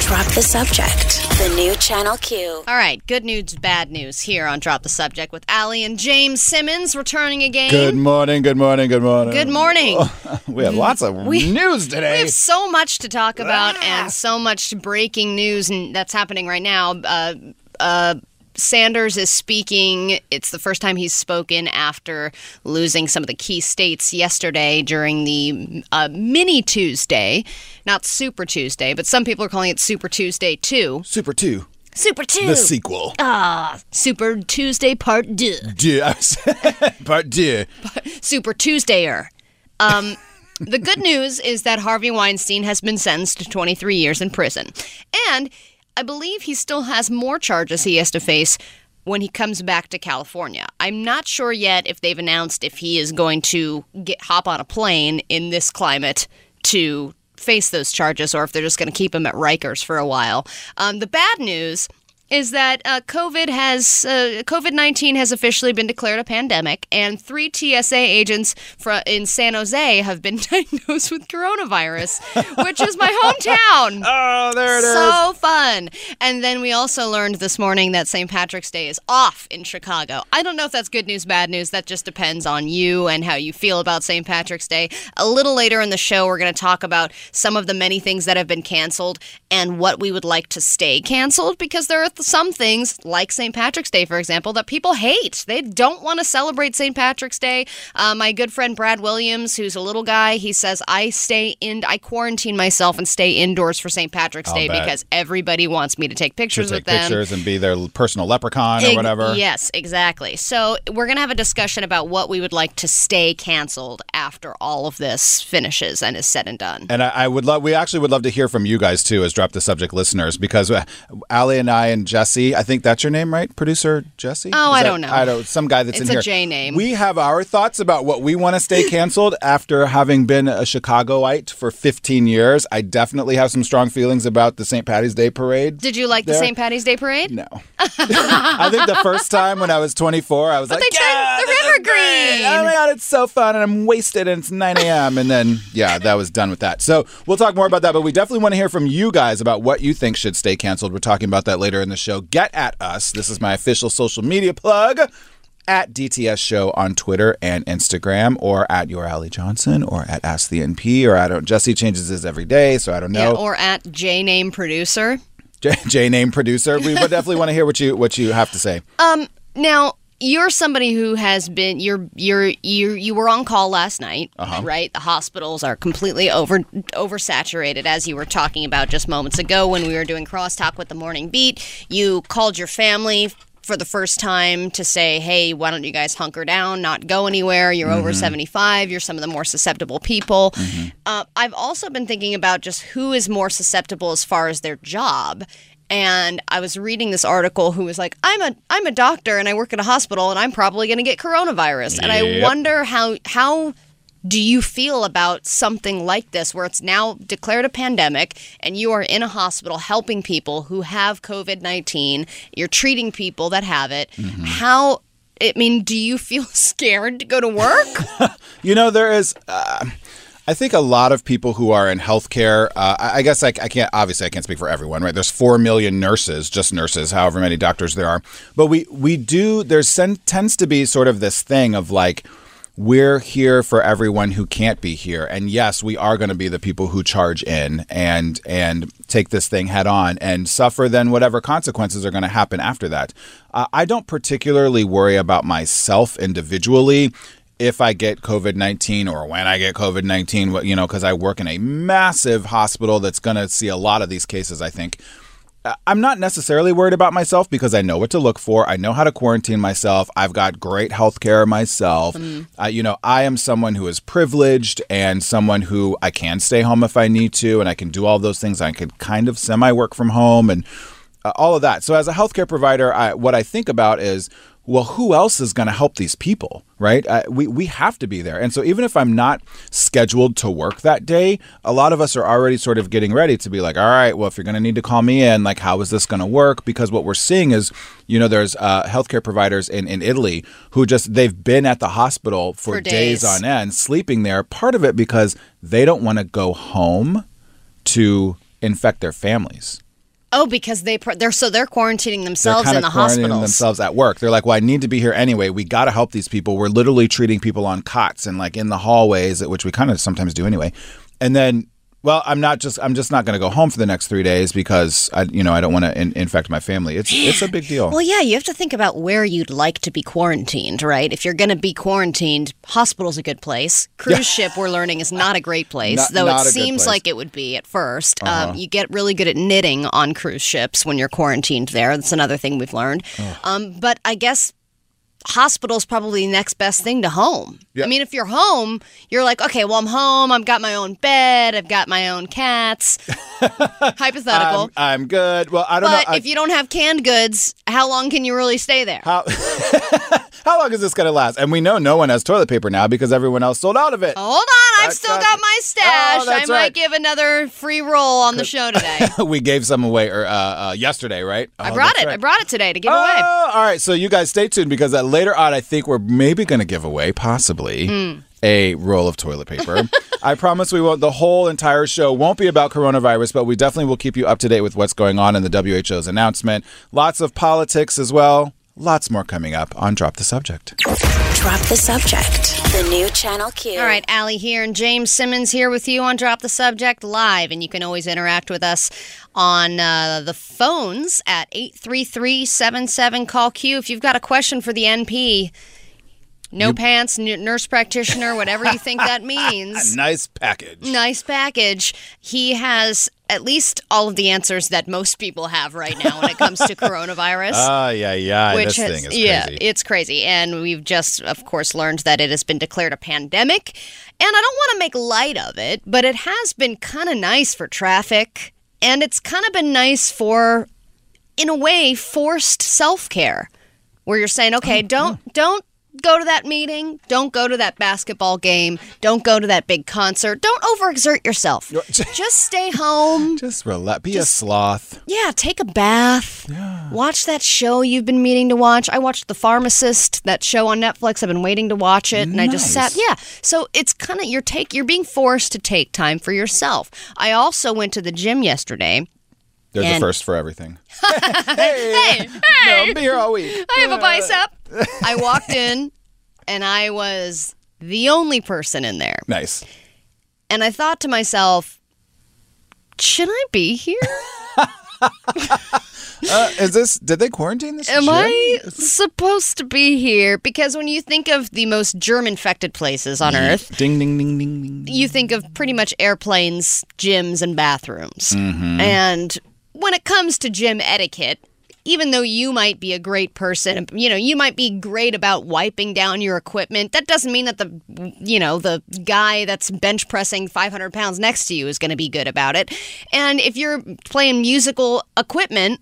Drop the subject. The new Channel Q. All right, good news, bad news here on Drop the Subject with Ali and James Simmons returning again. Good morning, good morning, good morning. Good morning. We have lots of We- news today. We have so much to talk about Ah. and so much breaking news and that's happening right now. Uh, uh, Sanders is speaking. It's the first time he's spoken after losing some of the key states yesterday during the uh, mini Tuesday, not Super Tuesday, but some people are calling it Super Tuesday 2. Super 2, Super 2. the sequel. ah, Super Tuesday Part 2. Deux. Part deux. Super Tuesdayer. Um, the good news is that Harvey Weinstein has been sentenced to 23 years in prison. And I believe he still has more charges he has to face when he comes back to California. I'm not sure yet if they've announced if he is going to get hop on a plane in this climate to face those charges or if they're just going to keep him at Rikers for a while. Um, the bad news is that uh, COVID has uh, COVID nineteen has officially been declared a pandemic, and three TSA agents fro- in San Jose have been diagnosed with coronavirus, which is my hometown. Oh, there it is. So fun. And then we also learned this morning that St. Patrick's Day is off in Chicago. I don't know if that's good news, bad news. That just depends on you and how you feel about St. Patrick's Day. A little later in the show, we're going to talk about some of the many things that have been canceled and what we would like to stay canceled because there are some things, like St. Patrick's Day, for example, that people hate. They don't want to celebrate St. Patrick's Day. Uh, my good friend Brad Williams, who's a little guy, he says, I stay in, I quarantine myself and stay indoors for St. Patrick's I'll Day bet. because everybody wants me to take to pictures take with them. pictures and be their personal leprechaun or Ex- whatever. Yes, exactly. So we're going to have a discussion about what we would like to stay canceled after all of this finishes and is said and done. And I, I would love, we actually would love to hear from you guys too, as drop the subject listeners, because uh, Allie and I and Jesse, I think that's your name, right? Producer Jesse? Oh, Is I that- don't know. I don't. Some guy that's It's in a here. J name. We have our thoughts about what we want to stay canceled after having been a Chicagoite for 15 years. I definitely have some strong feelings about the St. Patty's Day parade. Did you like the St. Patty's Day parade? No. I think the first time when I was 24, I was But like, they turned yeah, the river green." Oh my God, it's so fun. And I'm wasted and it's 9 a.m. And then, yeah, that was done with that. So we'll talk more about that. But we definitely want to hear from you guys about what you think should stay canceled. We're talking about that later in the show. Get at us. This is my official social media plug. At DTS Show on Twitter and Instagram, or at Your Alley Johnson, or at Ask the NP, or I don't. Jesse changes his every day, so I don't Yeah, know. or at J name producer. J, J name producer. We would definitely want to hear what you what you have to say. Um, now you're somebody who has been you're you're you you were on call last night, Uh-huh. right? The hospitals are completely over oversaturated, as you were talking about just moments ago when we were doing crosstalk with the morning beat. You called your family. For the first time, to say, hey, why don't you guys hunker down, not go anywhere? You're over 75. You're some of the more susceptible people. Uh, I've also been thinking about just who is more susceptible as far as their job and I was reading this article who was like, "I'm a I'm a doctor and I work at a hospital and I'm probably going to get coronavirus." And I wonder how how do you feel about something like this where it's now declared a pandemic and you are in a hospital helping people who have COVID-19, you're treating people that have it. How I mean, do you feel scared to go to work? You know, there is. Uh, I think a lot of people who are in healthcare. Uh, I guess I, I can't. Obviously, I can't speak for everyone. Right? There's four million nurses, just nurses, however many doctors there are. But we we do. There's sen- tends to be sort of this thing of like. We're here for everyone who can't be here, and yes, we are going to be the people who charge in and and take this thing head on and suffer then whatever consequences are going to happen after that. Uh, I don't particularly worry about myself individually if I get COVID 19 or when I get COVID 19, you know, because I work in a massive hospital that's going to see a lot of these cases, I think. I'm not necessarily worried about myself because I know what to look for. I know how to quarantine myself. I've got great health care myself. Uh, you know, I am someone who is privileged and someone who I can stay home if I need to, and I can do all those things. I can kind of semi work from home and uh, all of that. So, as a healthcare provider, I, what I think about is, well, who else is going to help these people, right? Uh, we we have to be there, and so even if I'm not scheduled to work that day, a lot of us are already sort of getting ready to be like, all right, well, if you're going to need to call me in, like, how is this going to work? Because what we're seeing is, you know, there's uh, healthcare providers in in Italy who just they've been at the hospital for, For days. days on end, sleeping there. Part of it because they don't want to go home to infect their families. Oh, because they pr- they're so they're quarantining They're themselves in of the quarantining hospitals. themselves at work. They're like, "Well, I need to be here anyway. We got to help these people. We're literally treating people on cots and like in the hallways, which we kind of sometimes do anyway." And then, well, I'm not just I'm just not going to go home for the next three days because I, you know, I don't want to in- infect my family. It's it's a big deal. Well, yeah, you have to think about where you'd like to be quarantined, right? If you're going to be quarantined, hospital's a good place. Cruise ship, we're learning, is not a great place, Not- though not it seems. Uh-huh. like it would be at 1st Um, you get really good at knitting on cruise ships when you're quarantined there. That's another thing we've learned. Um, but I guess hospital's probably the next best thing to home. Yeah. I mean, if you're home, you're like, okay, well, I'm home. I've got my own bed. I've got my own cats. Hypothetical. I'm, I'm good. Well, I don't but know. I- if you don't have canned goods, how long can you really stay there? how how long is this going to last? And we know no one has toilet paper now because everyone else sold out of it. Hold on, I've still got my stash. Oh, I might right. give another free roll on the show today. we gave some away or, uh, uh, yesterday, right? I Oh, brought that's it. I brought it today to give away. Oh, all right. So you guys stay tuned because uh, later on, I think we're maybe going to give away, possibly, Hmm. a roll of toilet paper. I promise we won't. The whole entire show won't be about coronavirus, but we definitely will keep you up to date with what's going on in the WHO's announcement. Lots of politics as well. Lots more coming up on Drop the Subject. Drop the subject. The new Channel Q. All right, Allie here and James Simmons here with you on Drop the Subject Live. And you can always interact with us on uh, the phones at 833 77 Call Q. If you've got a question for the NP, no pants, n- nurse practitioner, whatever you think that means. Nice package. nice package. He has at least all of the answers that most people have right now when it comes to coronavirus. Ah, yeah, yeah. which this has, thing is crazy. yeah, it's crazy. And we've just, of course, learned that it has been declared a pandemic. And I don't want to make light of it, but it has been kind of nice for traffic. And it's kind of been nice for, in a way, forced self care, where you're saying, okay, don't, don't go to that meeting, don't go to that basketball game, don't go to that big concert, don't overexert yourself. Just stay home. Just relax. Be a sloth. Yeah, take a bath. Yeah. Watch that show you've been meaning to watch. I watched The Pharmacist, that show on Netflix. I've been waiting to watch it, and I just sat. Yeah, so it's kind of you're take you're being forced to take time for yourself. I also went to the gym yesterday. There's a And- first for everything. Hey, No, be here all week. I have a bicep. I walked in, and I was the only person in there, Nice. and I thought to myself, should I be here? Uh, is this? Did they quarantine this? Am gym? I supposed to be here? Because when you think of the most germ infected places on Earth, Ding ding ding ding ding. you think of pretty much airplanes, gyms, and bathrooms. Mm-hmm. And when it comes to gym etiquette, even though you might be a great person, you know, you might be great about wiping down your equipment. That doesn't mean that the, you know, the guy that's bench pressing 500 pounds next to you is going to be good about it. And if you're playing musical equipment,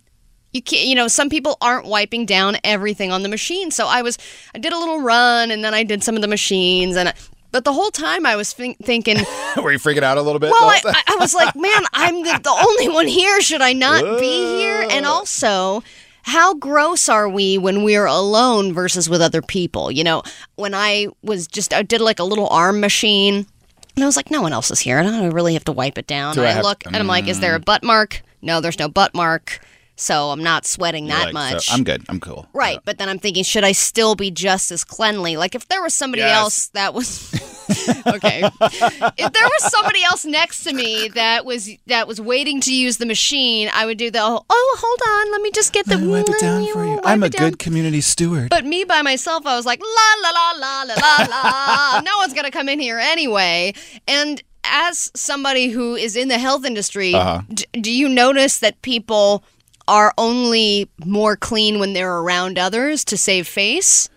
you can't, you know, some people aren't wiping down everything on the machine. So I was, I did a little run and then I did some of the machines and. But the whole time I was think, thinking, Were you freaking out a little bit? well, I. I, I was like, man, I'm the, the only one here. Should I not be here? And also, how gross are we when we're alone versus with other people? You know, when I was just, I did like a little arm machine. And I was like, no one else is here. And I don't really have to wipe it down. Do I I, have- look and I'm like, is there a mm. butt mark? No, there's no butt mark. So I'm not sweating You're that like, so much. I'm good. I'm cool. Right, but then I'm thinking, should I still be just as cleanly? Like if there was somebody Yes. else that was okay, if there was somebody else next to me that was that was waiting to use the machine, I would do the oh, hold on, let me just get the Let wipe it down for you. I'm a good community steward. But me by myself, I was like la la la la la la la. no one's gonna come in here anyway, and. As somebody who is in the health industry, Uh-huh. d- do you notice that people are only more clean when they're around others to save face?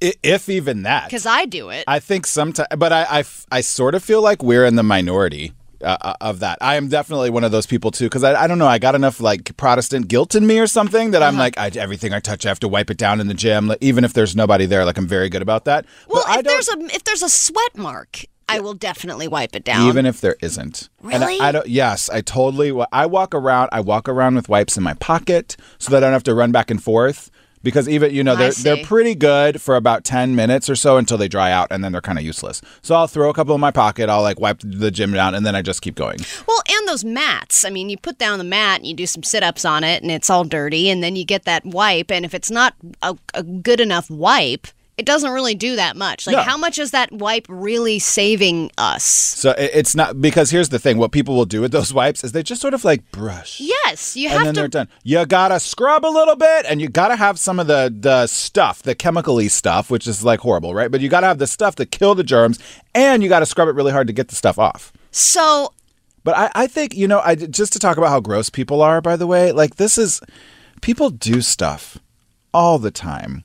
If even that. Because I do it. I think sometimes, but I, I sort of feel like we're in the minority uh, uh, of that. I am definitely one of those people too, because I, I don't know, I got enough like Protestant guilt in me or something that I'm Uh-huh. like, I, everything I touch, I have to wipe it down in the gym, like, even if there's nobody there. Like I'm very good about that. well, but I if don't, there's a if there's a sweat mark, I will definitely wipe it down. even if there isn't. And Really? I, I don't. Yes, I totally. I walk around. I walk around with wipes in my pocket so that I don't have to run back and forth. because even you know they're they're pretty good for about 10 minutes or so until they dry out and then they're kind of useless so i'll throw a couple in my pocket i'll like wipe the gym down and then i just keep going Well, and those mats. I mean, you put down the mat and you do some sit ups on it and it's all dirty, and then you get that wipe. And if it's not a, a good enough wipe, it doesn't really do that much. Like, No. how much is that wipe really saving us? so it's not because here's the thing what people will do with those wipes is they just sort of like brush Yes, you have and then to. they're done. You gotta scrub a little bit, and you gotta have some of the the stuff, the chemically stuff, which is like horrible, right? But you gotta have the stuff to kill the germs, and you gotta scrub it really hard to get the stuff off. So, But I, I think you know, I just to talk about how gross people are. By the way, like this is people do stuff all the time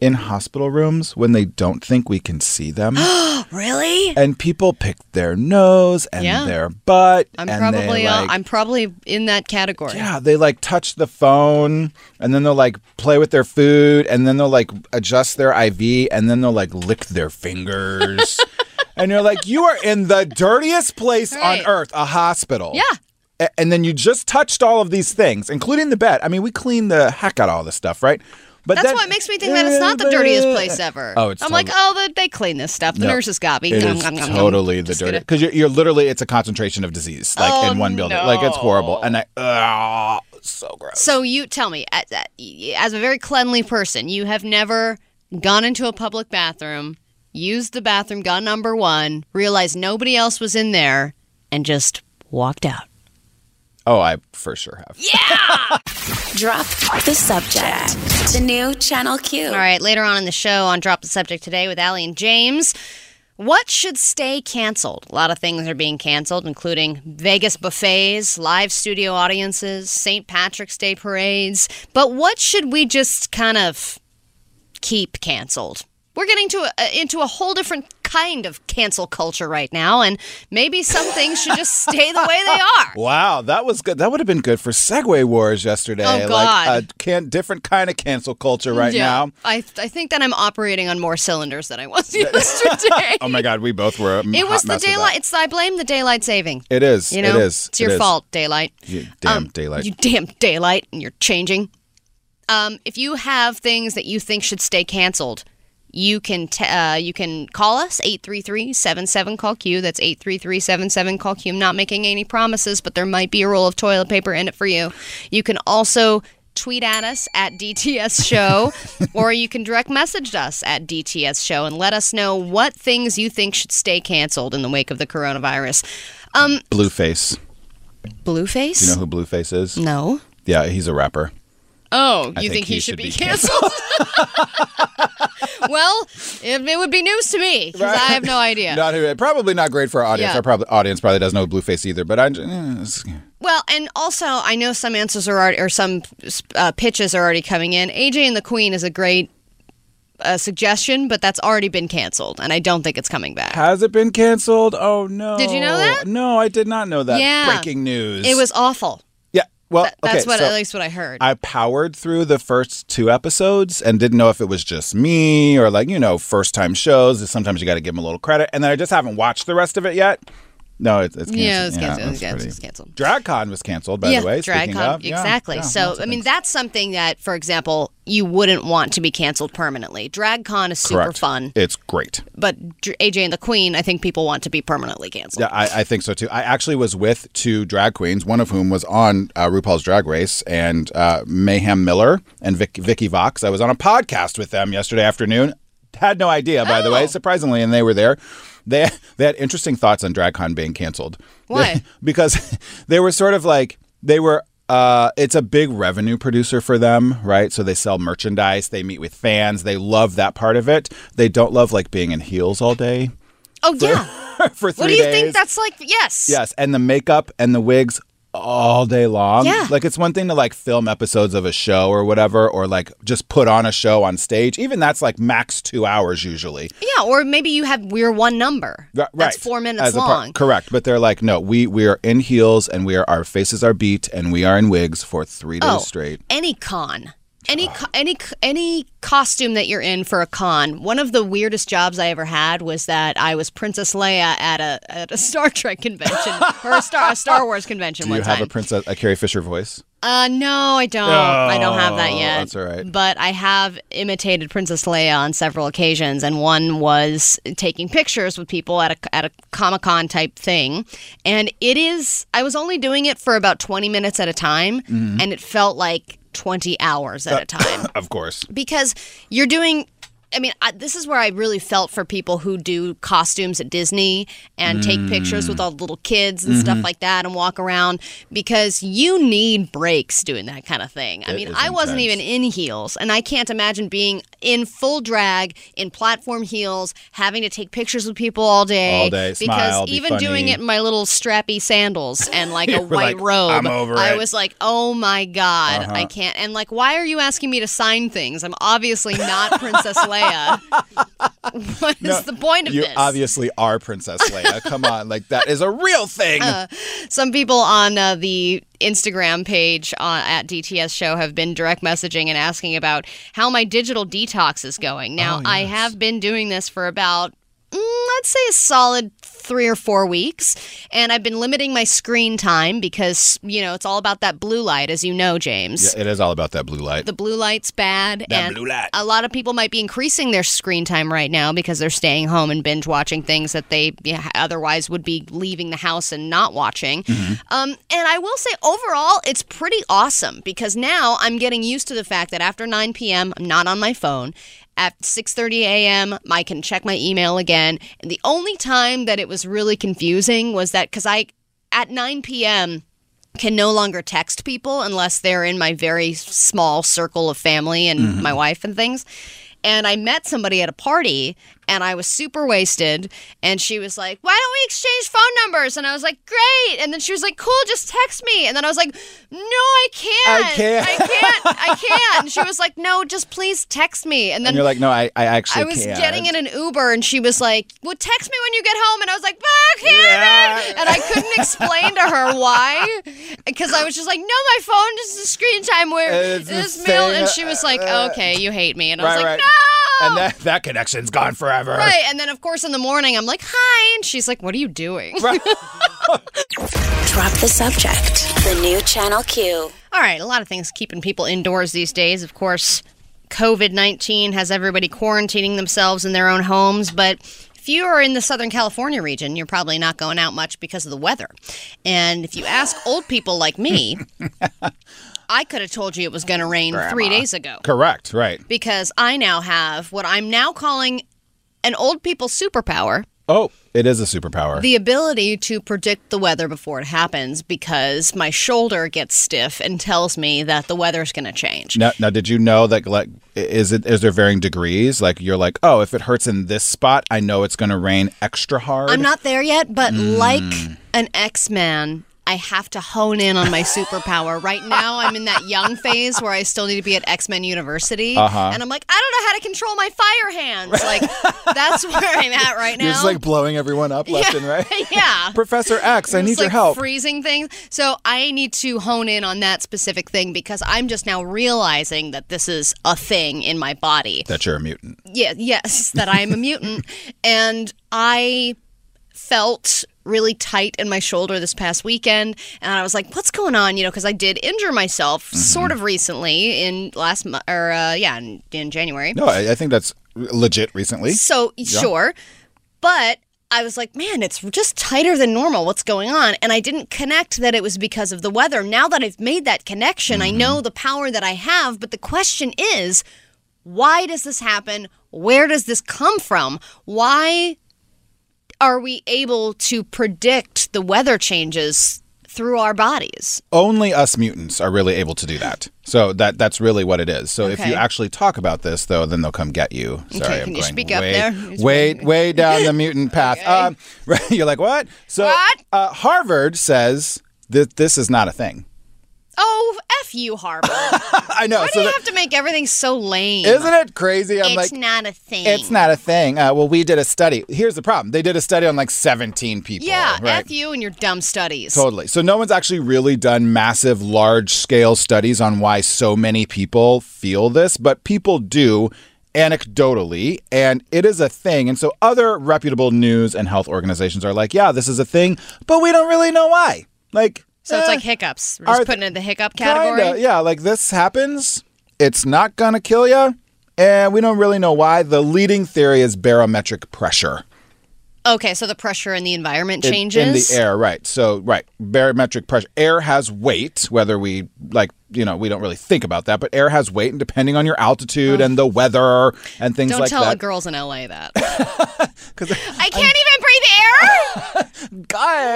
in hospital rooms when they don't think we can see them, really? and people pick their nose and Yeah. their butt. I'm and probably they, uh, like, I'm probably in that category. Yeah, they like touch the phone and then they'll like play with their food and then they'll like adjust their IV and then they'll like lick their fingers. and you're like, you are in the dirtiest place Right. on earth, a hospital. Yeah. And then you just touched all of these things, including the bed. I mean, we clean the heck out of all this stuff, right? But That's then- what makes me think that it's not the dirtiest place ever. Oh, it's I'm like, oh, they, they clean this stuff. The No, nurses got me. It Nom, nom, nom, nom. totally the Just dirty because you're, you're literally it's a concentration of disease like Oh, in one building. Like it's horrible, and I ugh, so gross. So you tell me, as, as a very cleanly person, you have never gone into a public bathroom, used the bathroom, got number one, realized nobody else was in there, and just walked out. oh, I for sure have. Drop the subject. The new Channel Q. All right, later on in the show on Drop the Subject today with Allie and James. What should stay canceled? A lot of things are being canceled, including Vegas buffets, live studio audiences, St. Patrick's Day parades. But what should we just kind of keep canceled? We're getting to a, into a whole different kind of cancel culture right now, and maybe some things should just stay the way they are. Wow, that was good. That would have been good for Segue Wars yesterday. Oh, Like God. a can, different kind of cancel culture right Yeah. now. I, I think that I'm operating on more cylinders than I was yesterday. Oh my God, we both were. It was the daylight. It's I blame the daylight saving. It is. You know, it is. It's your It is. fault, daylight. You damn Um, daylight. You damn daylight, and you're changing. Um, if you have things that you think should stay canceled, you can t- uh, you can call us 833-77 call Q. That's 833-77 call Q. I'm not making any promises, but there might be a roll of toilet paper in it for you. You can also tweet at us at DTS Show, or you can direct message us at DTS Show and let us know what things you think should stay canceled in the wake of the coronavirus. Um, Blueface. Blueface? Do you know who Blueface is? no. Yeah, he's a rapper. Oh, I you think think, he, he should, should be be canceled? well, it, it would be news to me because I have no idea. Not who. Probably not great for our audience. Yeah. Our probably audience probably doesn't know Blueface either. But I. eh, Well, and also I know some answers are already, or some uh, pitches are already coming in. AJ and the Queen is a great uh, suggestion, but that's already been canceled, and I don't think it's coming back. Has it been canceled? Oh no. Did you know that? No, I did not know that. Yeah. Breaking news. It was awful. Well, Th- that's okay, what so at least what I heard. I powered through the first two episodes and didn't know if it was just me or like you know first time shows. Sometimes you got to give them a little credit, and then I just haven't watched the rest of it yet. No, it's, it's canceled. yeah, it's canceled. that's it's canceled. pretty- It's canceled. DragCon was canceled, by yeah, the way. DragCon, of. Exactly. yeah, so, I mean, that's something that, for example, you wouldn't want to be canceled permanently. DragCon is super Correct. fun, It's great. but AJ and the Queen, I think people want to be permanently canceled. Yeah, I, I think so too. I actually was with two drag queens, one of whom was on uh, RuPaul's Drag Race, and uh, Mayhem Miller and Vic, Vicky Vox. I was on a podcast with them yesterday afternoon. Had no idea, by the way, Oh. surprisingly, and they were there. They they had interesting thoughts on DragCon being canceled. Why? because they were sort of like they were. Uh, it's a big revenue producer for them, right? So they sell merchandise, they meet with fans, they love that part of it. They don't love like being in heels all day oh, yeah. for three What do you days. think that's like? Yes. Yes, and the makeup and the wigs all day long. Yeah. Like it's one thing to like film episodes of a show or whatever, or like just put on a show on stage. Even that's like max two hours usually. Yeah, or maybe you have we're one number. Ri- That's four minutes As a part- long. correct. But they're like, no, we we are in heels and we are our faces are beat and we are in wigs for three days oh, straight. any con. Any co- any any costume that you're in for a con. One of the weirdest jobs I ever had was that I was Princess Leia at a at a Star Trek convention or a Star a Star Wars convention Do one you have time. a princess a Carrie Fisher voice? Uh, no, I don't. I don't have that Oh, yet. that's all right. But I have imitated Princess Leia on several occasions, and one was taking pictures with people at a at a Comic Con type thing. And it is. I was only doing it for about twenty minutes at a time, Mm-hmm. and it felt like twenty hours at a uh, time Of course. because you're doing I mean, I, this is where I really felt for people who do costumes at Disney and take pictures with all the little kids and stuff like that and walk around because you need breaks doing that kind of thing. I mean, I wasn't intense. even in heels, and I can't imagine being in full drag in platform heels, having to take pictures with people all day. All day, because smile, be even doing it in my little strappy sandals and like a white like, robe, "I'm I it." was like, oh my god, Uh-huh. I can't. And like, why are you asking me to sign things? I'm obviously not Princess Leia. what is the point of You this? obviously are Princess Leia. Come on, like that is a real thing. Some people on uh, the Instagram page uh, at DTS Show have been direct messaging and asking about how my digital detox is going. Now, Oh, I have been doing this for about, I'd say, a solid three or four weeks, and I've been limiting my screen time because you know it's all about that blue light, as you know, James. Yeah, it is all about that blue light. the blue light's bad and blue light. a lot of people might be increasing their screen time right now because they're staying home and binge watching things that they yeah, otherwise would be leaving the house and not watching Mm-hmm. um, and i will say overall it's pretty awesome because now i'm getting used to the fact that after 9 p.m i'm not on my phone at 6:30 a.m. I can check my email again. And the only time that it was really confusing was that cuz I at 9 p.m can no longer text people unless they're in my very small circle of family and mm-hmm. my wife and things. And I met somebody at a party and I was super wasted. And she was like, Why don't we exchange phone numbers? And I was like, Great. And then she was like, Cool, just text me. And then I was like, No, I can't. I can't. I can't. I can't. And she was like, No, just please text me. And then and you're like, no, I, I actually I was can't. getting in an Uber and she was like, Well, text me when you get home. And I was like, I can't. Yeah. And I couldn't explain to her why. Because I was just like, No, my phone is the screen time where It's this thing, And she was like, Okay, you hate me. And I was Right, like, right. No. And that, that connection's gone forever. Right. And then, of course, in the morning, I'm like, Hi. And she's like, What are you doing? Drop the subject. The new Channel Q. All right, a lot of things keeping people indoors these days. Of course, COVID 19 has everybody quarantining themselves in their own homes, but if you are in the Southern California region, you're probably not going out much because of the weather. And if you ask old people like me, I could have told you it was going to rain three days ago Correct, right. because I now have what I'm now calling an old people superpower Oh, it is a superpower. the ability to predict the weather before it happens because my shoulder gets stiff and tells me that the weather's going to change. now, now, did you know that like is it is there varying degrees? Like you're like, oh, if it hurts in this spot, I know it's going to rain extra hard. I'm not there yet, but like Hmm. an X Man, I have to hone in on my superpower. right now, I'm in that young phase where I still need to be at X Men University. Uh-huh. And I'm like, I don't know how to control my fire hands. Like, that's where I'm at right now. You're just like blowing everyone up left yeah. and right. yeah. Professor X, I need your like help. Freezing things. So I need to hone in on that specific thing because I'm just now realizing that this is a thing in my body. that you're a mutant. Yeah, yes, that I am a mutant. And I felt really tight in my shoulder this past weekend and I was like what's going on you know because I did injure myself Mm-hmm. sort of recently in last month or uh, yeah in, in January No, I, I think that's legit recently. so sure but I was like, man, it's just tighter than normal. What's going on? And I didn't connect that it was because of the weather. Now that I've made that connection, I know the power that I have. But the question is, why does this happen? Where does this come from? Why are we able to predict the weather changes through our bodies? Only us mutants are really able to do that. So that that's really what it is. So if you actually talk about this, though, then they'll come get you. Sorry, Okay, I'm can you going speak up way, there? way, way down the mutant path. Um, right, you're like, what? So What? Uh, Harvard says that this is not a thing. Oh, F you, Harvard. I know. Why so do you that- have to make everything so lame? isn't it crazy? I'm it's like, not a thing. it's not a thing. Uh, well, we did a study. Here's the problem. They did a study on like 17 people. Yeah, right? F you and your dumb studies. Totally. So no one's actually really done massive, large scale studies on why so many people feel this, but people do anecdotally, and it is a thing. And so other reputable news and health organizations are like, yeah, this is a thing, but we don't really know why. Like, So it's Eh, like hiccups. We're just Are putting it in the hiccup category. Kinda, yeah, like this happens. It's not gonna kill you, and we don't really know why. The leading theory is barometric pressure Okay, so the pressure in the environment in- changes. in, the air, right? So, right, barometric pressure. Air has weight, whether we like, you know, we don't really think about that, but air has weight, and depending on your altitude and the weather and things Don't like tell that. the girls in LA that. I can't even breathe air. God.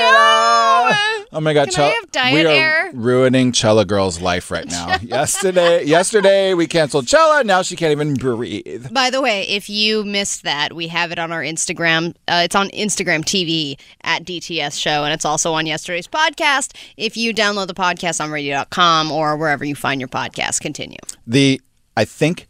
Oh my God, Can diet we are air? ruining Chella Girl's life right now. yesterday, yesterday we canceled Chella. Now she can't even breathe. By the way, if you missed that, we have it on our Instagram. Uh, it's on Instagram TV at DTS Show, and it's also on yesterday's podcast. If you download the podcast on radio.com or wherever you find your podcast, continue. The I think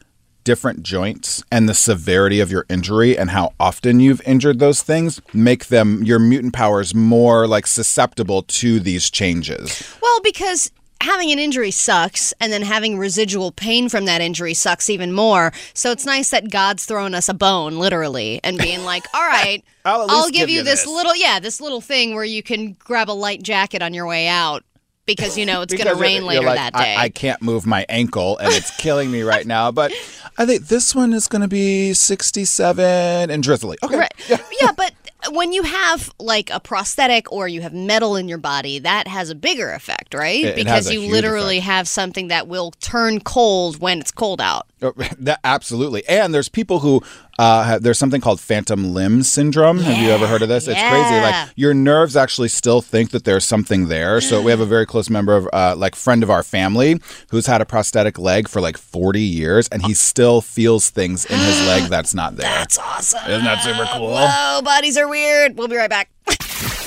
different joints and the severity of your injury and how often you've injured those things make them your mutant powers more like susceptible to these changes. Well, because having an injury sucks, and then having residual pain from that injury sucks even more. So it's nice that God's throwing us a bone, literally, and being like, all right, I'll least give, give you you this, this." little, yeah, this little thing where you can grab a light jacket on your way out because you know it's going to rain later like, that day. I, I can't move my ankle and it's killing me right now. But I think this one is going to be 67 and drizzly. Okay. Right. Yeah. but when you have like a prosthetic or you have metal in your body, that has a bigger effect, right? It- it because a you literally effect. have something that will turn cold when it's cold out. Oh, That absolutely. And there's people who uh, have, there's something called phantom limb syndrome. Have you ever heard of this? It's crazy. Like your nerves actually still think that there's something there. So we have a very close member of uh, like friend of our family who's had a prosthetic leg for like 40 years and he still feels things in his leg that's not there. That's awesome. Isn't that super cool? Whoa, bodies are weird. We'll be right back.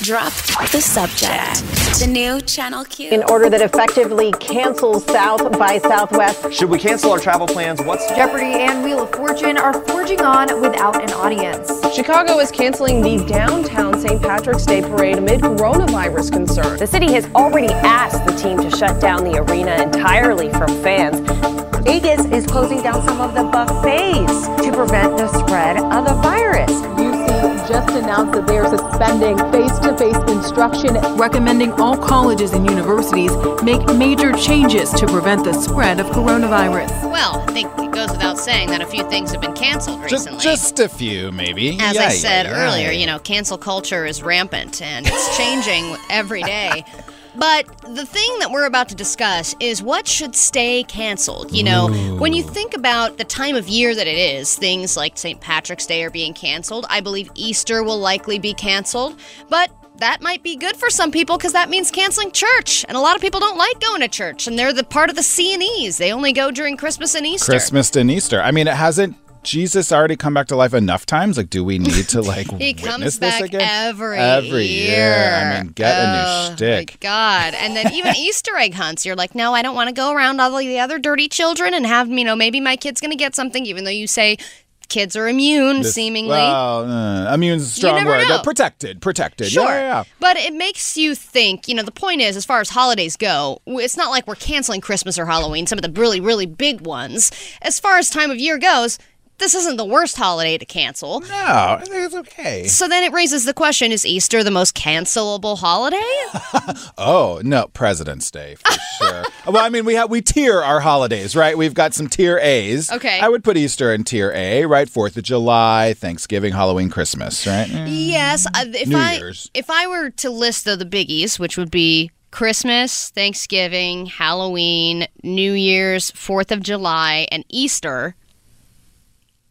Drop the subject. The new Channel Q. in order that effectively cancels South by Southwest. Should we cancel our travel plans? What's Jeopardy and Wheel of Fortune are forging on without an audience. Chicago is canceling the downtown St. Patrick's Day parade amid coronavirus concerns. The city has already asked the team to shut down the arena entirely from fans. Vegas is closing down some of the buffets to prevent the spread of the virus. UC just announced that they are suspending face-to-face instruction, recommending all colleges and universities make major changes to prevent the spread of coronavirus. Well, I think it goes without saying that a few things have been canceled Just, recently. just just a few, maybe. As Yeah, I said yeah. earlier, you know, cancel culture is rampant and it's changing every day. But the thing that we're about to discuss is what should stay canceled. You know, when you think about the time of year that it is, things like St. Patrick's Day are being canceled. I believe Easter will likely be canceled. But that might be good for some people because that means canceling church. And a lot of people don't like going to church, and they're the part of the C and E's. They only go during Christmas and Easter. Christmas and Easter. I mean, it hasn't Jesus already come back to life enough times? Like, do we need to like He witness comes this back again? every every year. I mean, get a Oh, new shtick. My God, and then even Easter egg hunts. You're like, no, I don't want to go around all the other dirty children and have you know maybe my kid's gonna get something, even though you say kids are immune, This- seemingly. Well, uh, is a strong word. know. Protected, protected. Sure. Yeah, yeah, yeah. But it makes you think, you know, the point is, as far as holidays go, it's not like we're canceling Christmas or Halloween, some of the really, really big ones. As far as time of year goes, this isn't the worst holiday to cancel. No, it's okay. So then it raises the question is Easter the most cancelable holiday? Oh no, President's Day for sure. well, I mean, we have we tier our holidays, right? We've got some tier A's. Okay. I would put Easter in tier A, right? Fourth of July, Thanksgiving, Halloween, Christmas, right? Mm. Yes, if New I Year's. if I were to list though the biggies, which would be Christmas, Thanksgiving, Halloween, New Year's, 4th of July, and Easter,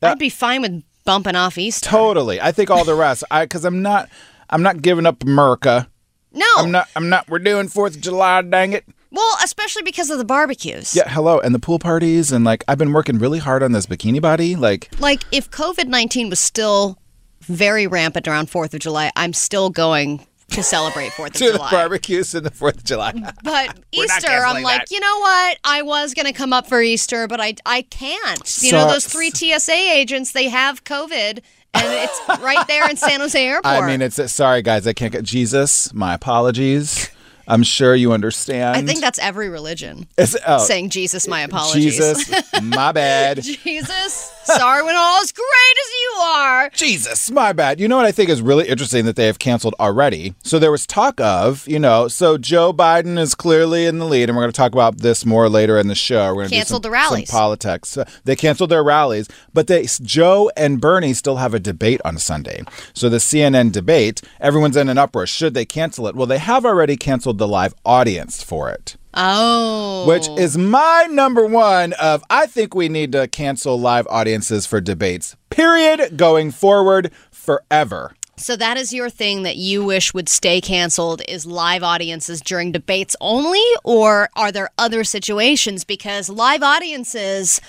That- I'd be fine with bumping off Easter. Totally. I think all the rest. I because I'm not. I'm not giving up America. No. I'm not. I'm not. We're doing Fourth of July. Dang it. Well, especially because of the barbecues. Yeah. Hello. And the pool parties and like I've been working really hard on this bikini body. Like Like if COVID-19 was still very rampant around 4th of July, I'm still going to celebrate 4th of July. to the barbecues and the Fourth of July. But Easter, I'm like, that. you know what? I was gonna come up for Easter, but I I can't. You know, those three TSA agents, they have COVID, and it's right there in San Jose Airport. I mean, it's uh, sorry guys. I can't get Jesus. My apologies. I'm sure you understand. I think that's every religion It's, oh, saying Jesus, my uh, apologies. Jesus. My bad. Jesus, Sorry, when all as great as you are. Jesus, my bad. You know what I think is really interesting that they have canceled already? So there was talk of, you know, so Joe Biden is clearly in the lead, and we're going to talk about this more later in the show. We're going to some, the rallies. politics. Uh, They canceled their rallies, but they Joe and Bernie still have a debate on Sunday. So the CNN debate, everyone's in an uproar. Should they cancel it? Well, they have already canceled the live audience for it. Oh. Which is my number one of I think we need to cancel live audiences for debates. Period. Going forward forever. So that is your thing that you wish would stay canceled is live audiences during debates only or are there other situations because live audiences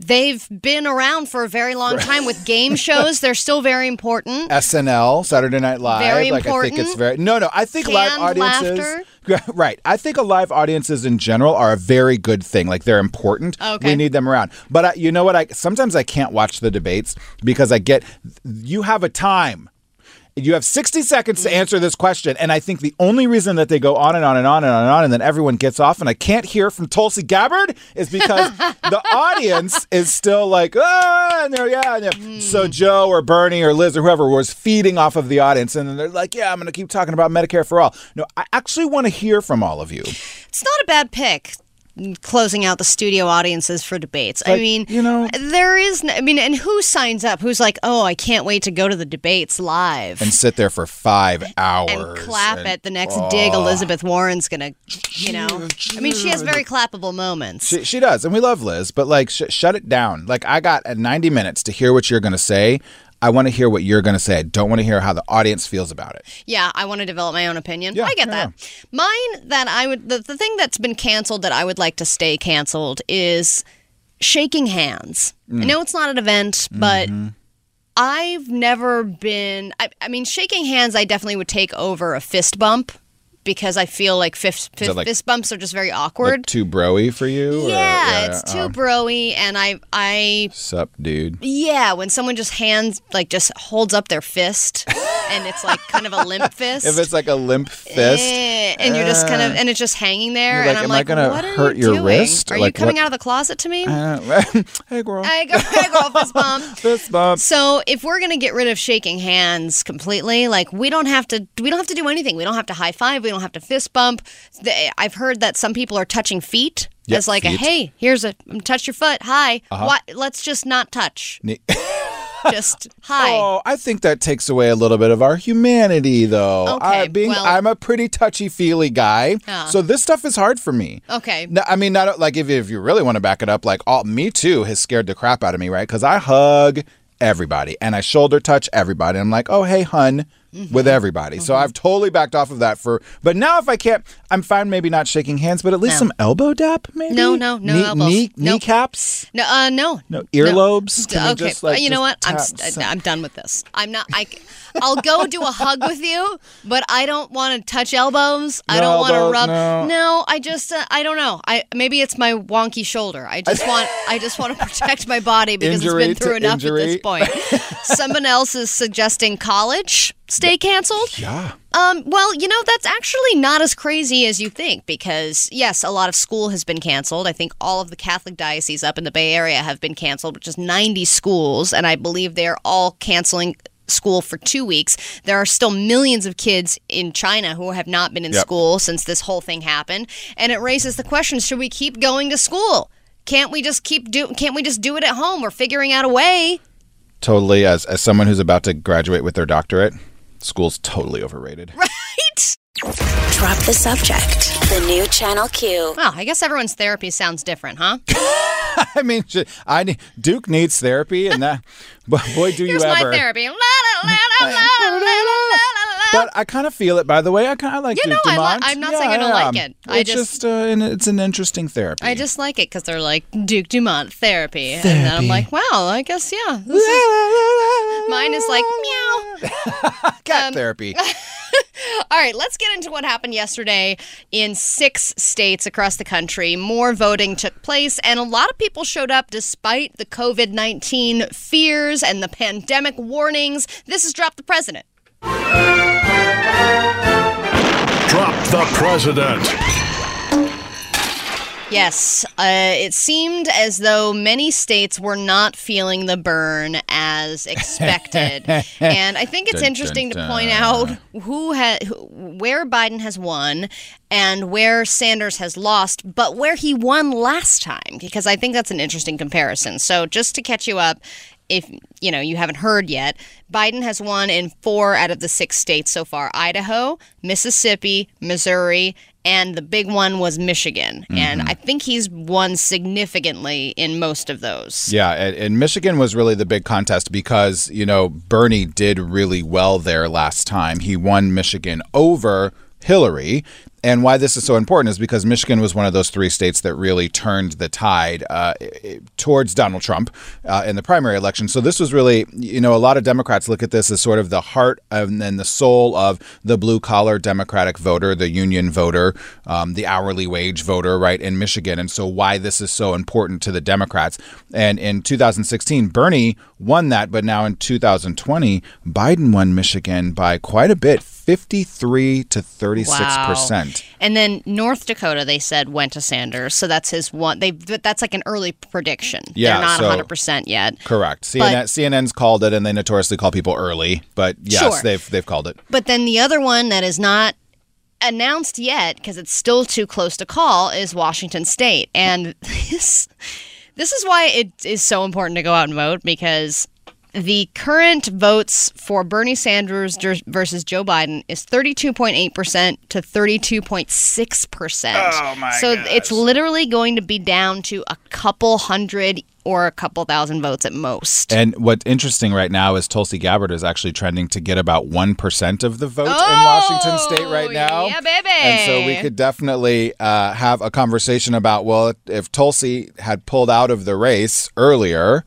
they've been around for a very long time with game shows they're still very important SNL, Saturday Night Live. Very like I think it's important. very no, no. I think live Canned audiences. Right. I think a live audiences in general are a very good thing. Like they're important. Okay. We need them around. But I, you know what? I sometimes I can't watch the debates because I get you have a time. You have 60 seconds Mm-hmm. to answer this question. And I think the only reason that they go on and on and on and on and on and then everyone gets off and I can't hear from Tulsi Gabbard is because the audience is still like, ah, and they're, yeah. And they're- Mm. So Joe or Bernie or Liz or whoever was feeding off of the audience. And then they're like, yeah, I'm going to keep talking about Medicare for all. No, I actually want to hear from all of you. it's not a bad pick closing out the studio audiences for debates i mean you know- there is. No, I mean and who signs up who's like oh i can't wait to go to the debates live And sit there for five hours. and clap and- at the next dig Elizabeth Warren's gonna, you know. I mean, she has very clappable moments. She, she does, and we love Liz, but like, sh- shut it down. Like, I got uh, 90 minutes to hear what you're to say. I want to hear what you're going to say. I don't want to hear how the audience feels about it. yeah, I want to develop my own opinion. Yeah, I get yeah, that. Mine that I would the, the thing that's been canceled that I would like to stay canceled is shaking hands. Mm. I know it's not an event, but Mm-hmm. I've never been. I, I mean, shaking hands, I definitely would take over a fist bump because I feel like fist, fist, like- fist bumps are just very awkward. Like, too broy for you? or- yeah, it's too uh, broy, and I I Sup, dude? Yeah, when someone just hands, like, just holds up their fist, and it's like kind of a limp fist. If it's like a limp fist, Eh, and you're just kind of, and it's just hanging there, You're and I'm "Am I like, gonna what are hurt you your doing? wrist? Are you coming what- out of the closet to me? uh, hey, girl. hey girl, I fist bump. Fist bump. So if we're gonna get rid of shaking hands completely, like we don't have to, we don't have to do anything. We don't have to high five. We don't have to fist bump. The- I've heard that some people are touching feet Yeah, as like a feet. Uh-huh. hey, here's a touch your foot. Hi. What? Let's just not touch. Ne- Just hi. Oh, I think that takes away a little bit of our humanity, though. Okay, I, being, well- I'm a pretty touchy feely guy, Yeah. so this stuff is hard for me. Okay. No, I mean, not like if, if you really want to back it up, like all me too has scared the crap out of me, right? Because I hug everybody and I shoulder touch everybody. I'm like, oh hey, hun, Mm-hmm. with everybody. So I've totally backed off of that for. But now if I can't, I'm fine. Maybe not shaking hands, but at least No. some elbow dap, maybe. No, no, no Knee, elbows. knee, Nope. kneecaps. No, uh, no, No earlobes. We okay, just, like, you know what? I'm tap I'm done with this. I'm not. I, I'll go do a hug with you, but I don't want to touch elbows. I don't want to rub. no. I just. Uh, I don't know. I maybe it's my wonky shoulder. I just want. I just want to protect my body because Injury it's been through enough at this point. Someone else is suggesting college stay canceled. Yeah. Um, well, you know, that's actually not as crazy as you think because, yes, a lot of school has been canceled. I think all of the Catholic dioceses up in the Bay Area have been canceled, which is 90 schools, and I believe they're all canceling school for two weeks. There are still millions of kids in China who have not been in Yep. school since this whole thing happened, and it raises the question, should we keep going to school? Can't we just keep do can't we just do it at home? We're figuring out a way. Totally. As as someone who's about to graduate with their doctorate, school's totally overrated. Right? Drop the subject. The new Channel Q. Well, I guess everyone's therapy sounds different, huh? I mean, I Duke needs therapy, and that. But boy, do Here's you ever! Here's my therapy. La, la, la, but I kind of feel it. By the way, I kind of like You Duke know, I li- Dumont. I'm not saying I don't like it. I it's just- just, uh, and it's an interesting therapy. I just like it because they're like Duke Dumont therapy, and then I'm like, wow, I guess yeah. This is, mine is like meow. cat um, therapy. All right, let's get into what happened yesterday in six states across the country. More voting took place, and a lot of people showed up despite the COVID 19 fears and the pandemic warnings. This is Drop the President. Drop the president. Yes, uh, it seemed as though many states were not feeling the burn as expected, and I think it's Dun, interesting dun, to point dun. out who ha- where Biden has won and where Sanders has lost, but where he won last time, because I think that's an interesting comparison. So just to catch you up. If you know you haven't heard yet, Biden has won in four out of the six states so far: Idaho, Mississippi, Missouri, and the big one was Michigan. And Mm-hmm. I think he's won significantly in most of those. Yeah, and, and Michigan was really the big contest because, you know, Bernie did really well there last time. He won Michigan over Hillary. And why this is so important is because Michigan was one of those three states that really turned the tide uh, towards Donald Trump uh, in the primary election. So this was really, you know, a lot of Democrats look at this as sort of the heart and then the soul of the blue collar Democratic voter, the union voter, um, the hourly wage voter, right, in Michigan. And so why this is so important to the Democrats. And in 2016, Bernie won that, but now in 2020, Biden won Michigan by quite a bit 53 to 36%. And then North Dakota, they said went to Sanders, so that's his one. They but that's like an early prediction. Yeah, They're not so- 100 percent yet. Correct. CNN, But- CNN's called it, and they notoriously call people early. But yes, Sure. they've they've called it. But then the other one that is not announced yet because it's still too close to call is Washington State, and this this is why it is so important to go out and vote because the current votes for Bernie Sanders versus Joe Biden is 32.8% to 32.6%. Oh my So it's literally going to be down to a couple hundred or a couple thousand votes at most. And what's interesting right now is Tulsi Gabbard is actually trending to get about 1% of the vote in Oh, Washington state right now. yeah, baby. And so we could definitely uh, have a conversation about well, if Tulsi had pulled out of the race earlier,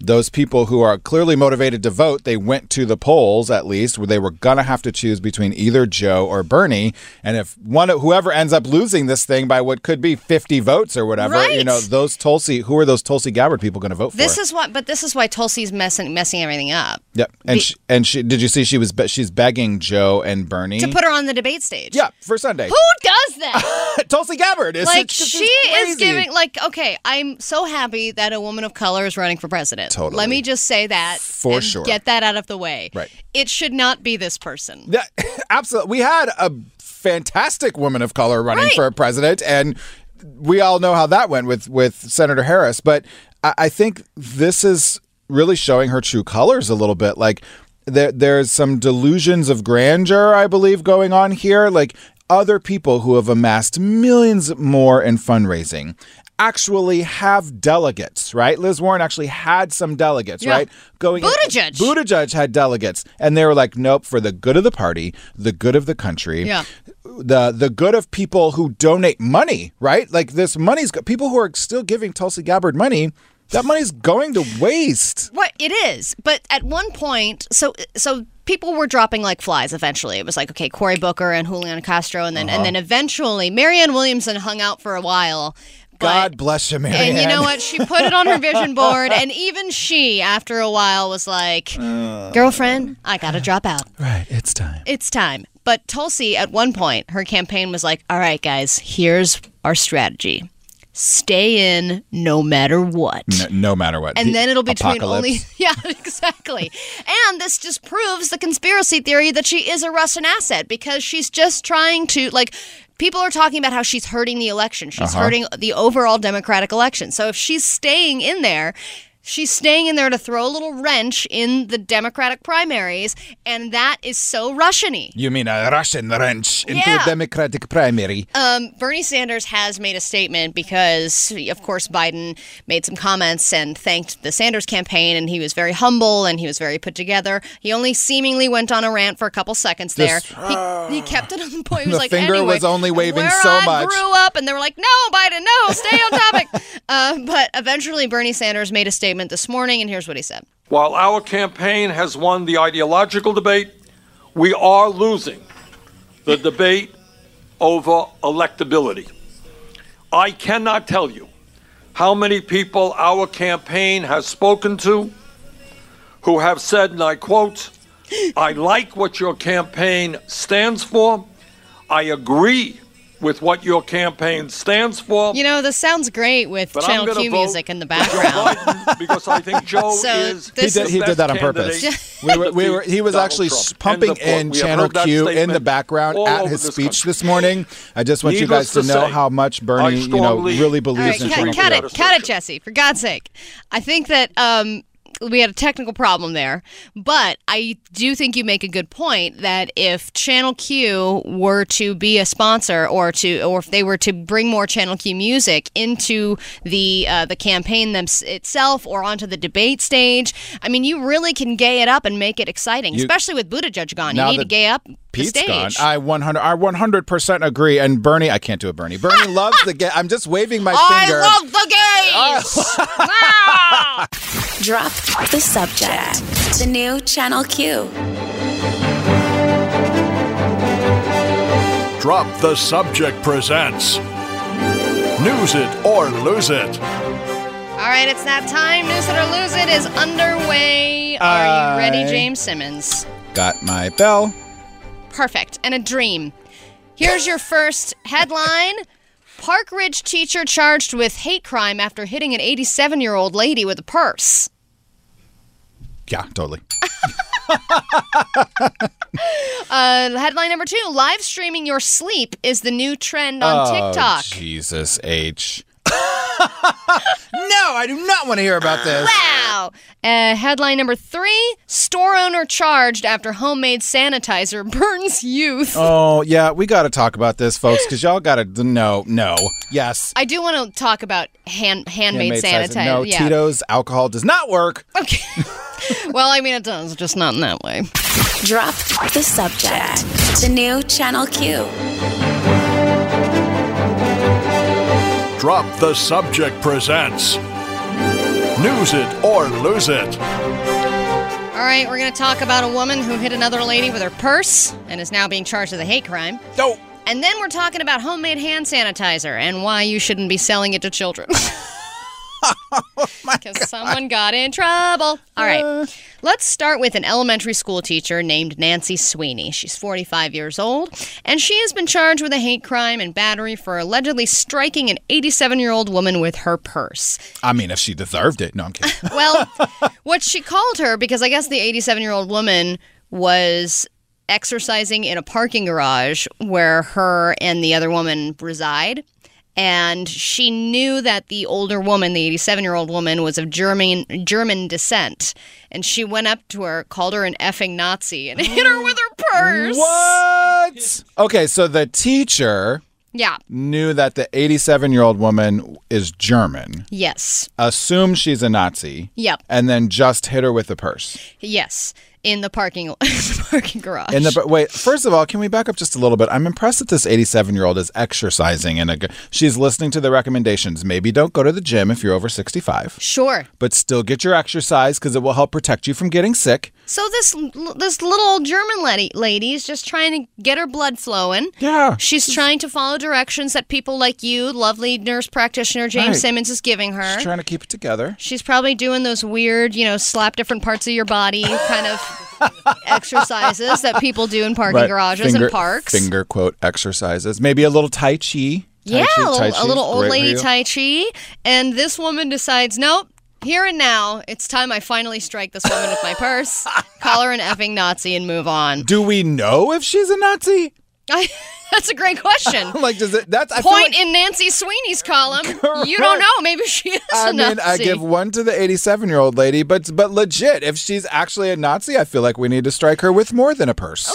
those people who are clearly motivated to vote, they went to the polls at least, where they were gonna have to choose between either Joe or Bernie. And if one, whoever ends up losing this thing by what could be fifty votes or whatever, you know, those Tulsi, who are those Tulsi Gabbard people going to vote for? This is what but this is why Tulsi's messing messing everything up Yep. And Be- she, and she did you see she was be- she's begging Joe and Bernie to put her on the debate stage. Yeah, for Sunday. Who does that? Tulsi Gabbard is like she is giving like okay, I'm so happy that a woman of color is running for president. Totally. Let me just say that For and sure. Get that out of the way. Right. It should not be this person. Yeah, absolutely. We had a fantastic woman of color running Right. for president, and we all know how that went with with Senator Harris. But I, I think this is really showing her true colors a little bit. Like there, there's some delusions of grandeur, I believe, going on here. Like other people who have amassed millions more in fundraising actually have delegates, right? Liz Warren actually had some delegates, Yeah. right? Going Buttigieg. Buttigieg had delegates, and they were like, "Nope, for the good of the party, the good of the country, Yeah. the the good of people who donate money, right? Like this money's people who are still giving Tulsi Gabbard money. That money's going to waste. What it is, but at one point, so so people were dropping like flies. Eventually, it was like okay, Cory Booker and Julian Castro, and then Uh-huh. and then eventually Marianne Williamson hung out for a while. But- God bless you, Marianne. And you know what? She put it on her vision board, and even she, after a while, was like, uh. "Girlfriend, I gotta drop out. Right, it's time. It's time." But Tulsi, at one point, her campaign was like, "All right, guys, here's our strategy: stay in no matter what." No, no matter what. and The then it'll be between only yeah exactly and this just proves the conspiracy theory that she is a russian asset because she's just trying to like people are talking about how she's hurting the election she's Uh-huh. hurting the overall democratic election so if she's staying in there She's staying in there to throw a little wrench in the Democratic primaries, and that is so Russian-y. You mean a Russian wrench into Yeah. a Democratic primary? Um, Bernie Sanders has made a statement because, of course, Biden made some comments and thanked the Sanders campaign, and he was very humble and he was very put together. He only seemingly went on a rant for a couple seconds there. Just- he, he kept it on the point. He was The like, finger anyway, was only waving so I much." grew up, and they were like, no, Biden, no, stay on topic. uh, but eventually, Bernie Sanders made a statement this morning, and here's what he said. While our campaign has won the ideological debate, we are losing the debate over electability. I cannot tell you how many people our campaign has spoken to who have said, and I quote, I like what your campaign stands for. I agree with what your campaign stands for. You know, this sounds great with But Channel Q music in the background. Because I think Joe So is He did, is he the did that on purpose. We were, we were, he was Donald actually Trump. pumping in Channel Q in the background at his this speech country. this morning. I just want you guys to to know say, how much Bernie, you know, really believes right, in cut, cut it, cut it, Jesse. For God's sake, I think that um, we had a technical problem there, but I do think you make a good point that if Channel Q were to be a sponsor, or to, or if they were to bring more Channel Q music into the uh, the campaign them- itself, or onto the debate stage, I mean, you really can gay it up and make it exciting, You- especially with Buttigieg gone. You need to gay up the Pete's stage. gone. I 100, I 100% agree. And Bernie, I can't do it, Bernie. Bernie loves the gay. I'm just waving my finger. I love the gays. Ah! Drop the subject. The new Channel Q. Drop the Subject presents News It or Lose It. All right, it's that time. News it or lose it is underway. Are you ready, James Simmons? Got my bell. Perfect. And a dream. Here's your first headline. Park Ridge teacher charged with hate crime after hitting an 87 year old lady with a purse. Yeah, totally. Uh, headline number two live streaming your sleep is the new trend on Oh, TikTok. Jesus H. no, I do not want to hear about this. Wow. Uh, headline number three store owner charged after homemade sanitizer burns youth. Oh, yeah, we got to talk about this, folks, because y'all got to know. No. Yes. I do want to talk about hand handmade Handmade sanitizer. No, yeah. Tito's alcohol does not work. Okay. well, I mean, it does, just not in that way. Drop the subject. The new Channel Q. Drop the Subject presents News It or Lose It. All right, we're going to talk about a woman who hit another lady with her purse and is now being charged with a hate crime. No. And then we're talking about homemade hand sanitizer and why you shouldn't be selling it to children. Oh because someone got in trouble. All right. Uh. Let's start with an elementary school teacher named Nancy Sweeney. She's 45 years old, and she has been charged with a hate crime and battery for allegedly striking an 87 year old woman with her purse. I mean, if she deserved it. No, I'm kidding. Well, what she called her, because I guess the 87 year old woman was exercising in a parking garage where her and the other woman reside. And she knew that the older woman, the 87 year old woman, was of German German descent. And she went up to her, called her an effing Nazi, and hit her with her purse. what? Okay, so the teacher Yeah. knew that the 87 year old woman is German, Yes. assumed she's a Nazi, Yep. and then just hit her with the purse. Yes. In the parking, the parking garage. In the but wait, first of all, can we back up just a little bit? I'm impressed that this 87 year old is exercising and a, she's listening to the recommendations. Maybe don't go to the gym if you're over 65, sure. but still get your exercise because it will help protect you from getting sick. So this this little old German lady lady is just trying to get her blood flowing. Yeah. She's trying to follow directions that people like you, lovely nurse practitioner James Right. Simmons, is giving her. She's trying to keep it together. She's probably doing those weird, you know, slap different parts of your body kind of exercises that people do in parking Right. garages Finger- and parks. Finger quote exercises. Maybe a little Tai Chi. Tai yeah, Chi- a little, a little old lady. Tai Chi. And this woman decides, nope, here and now, it's time I finally strike this woman with my purse, call her an effing Nazi, and move on. Do we know if she's a Nazi? I, that's a great question. like, does it? That's I Point like- in Nancy Sweeney's column. You don't know. Maybe she is I a mean, Nazi. I give one to the 87 year old lady, but but legit, if she's actually a Nazi, I feel like we need to strike her with more than a purse.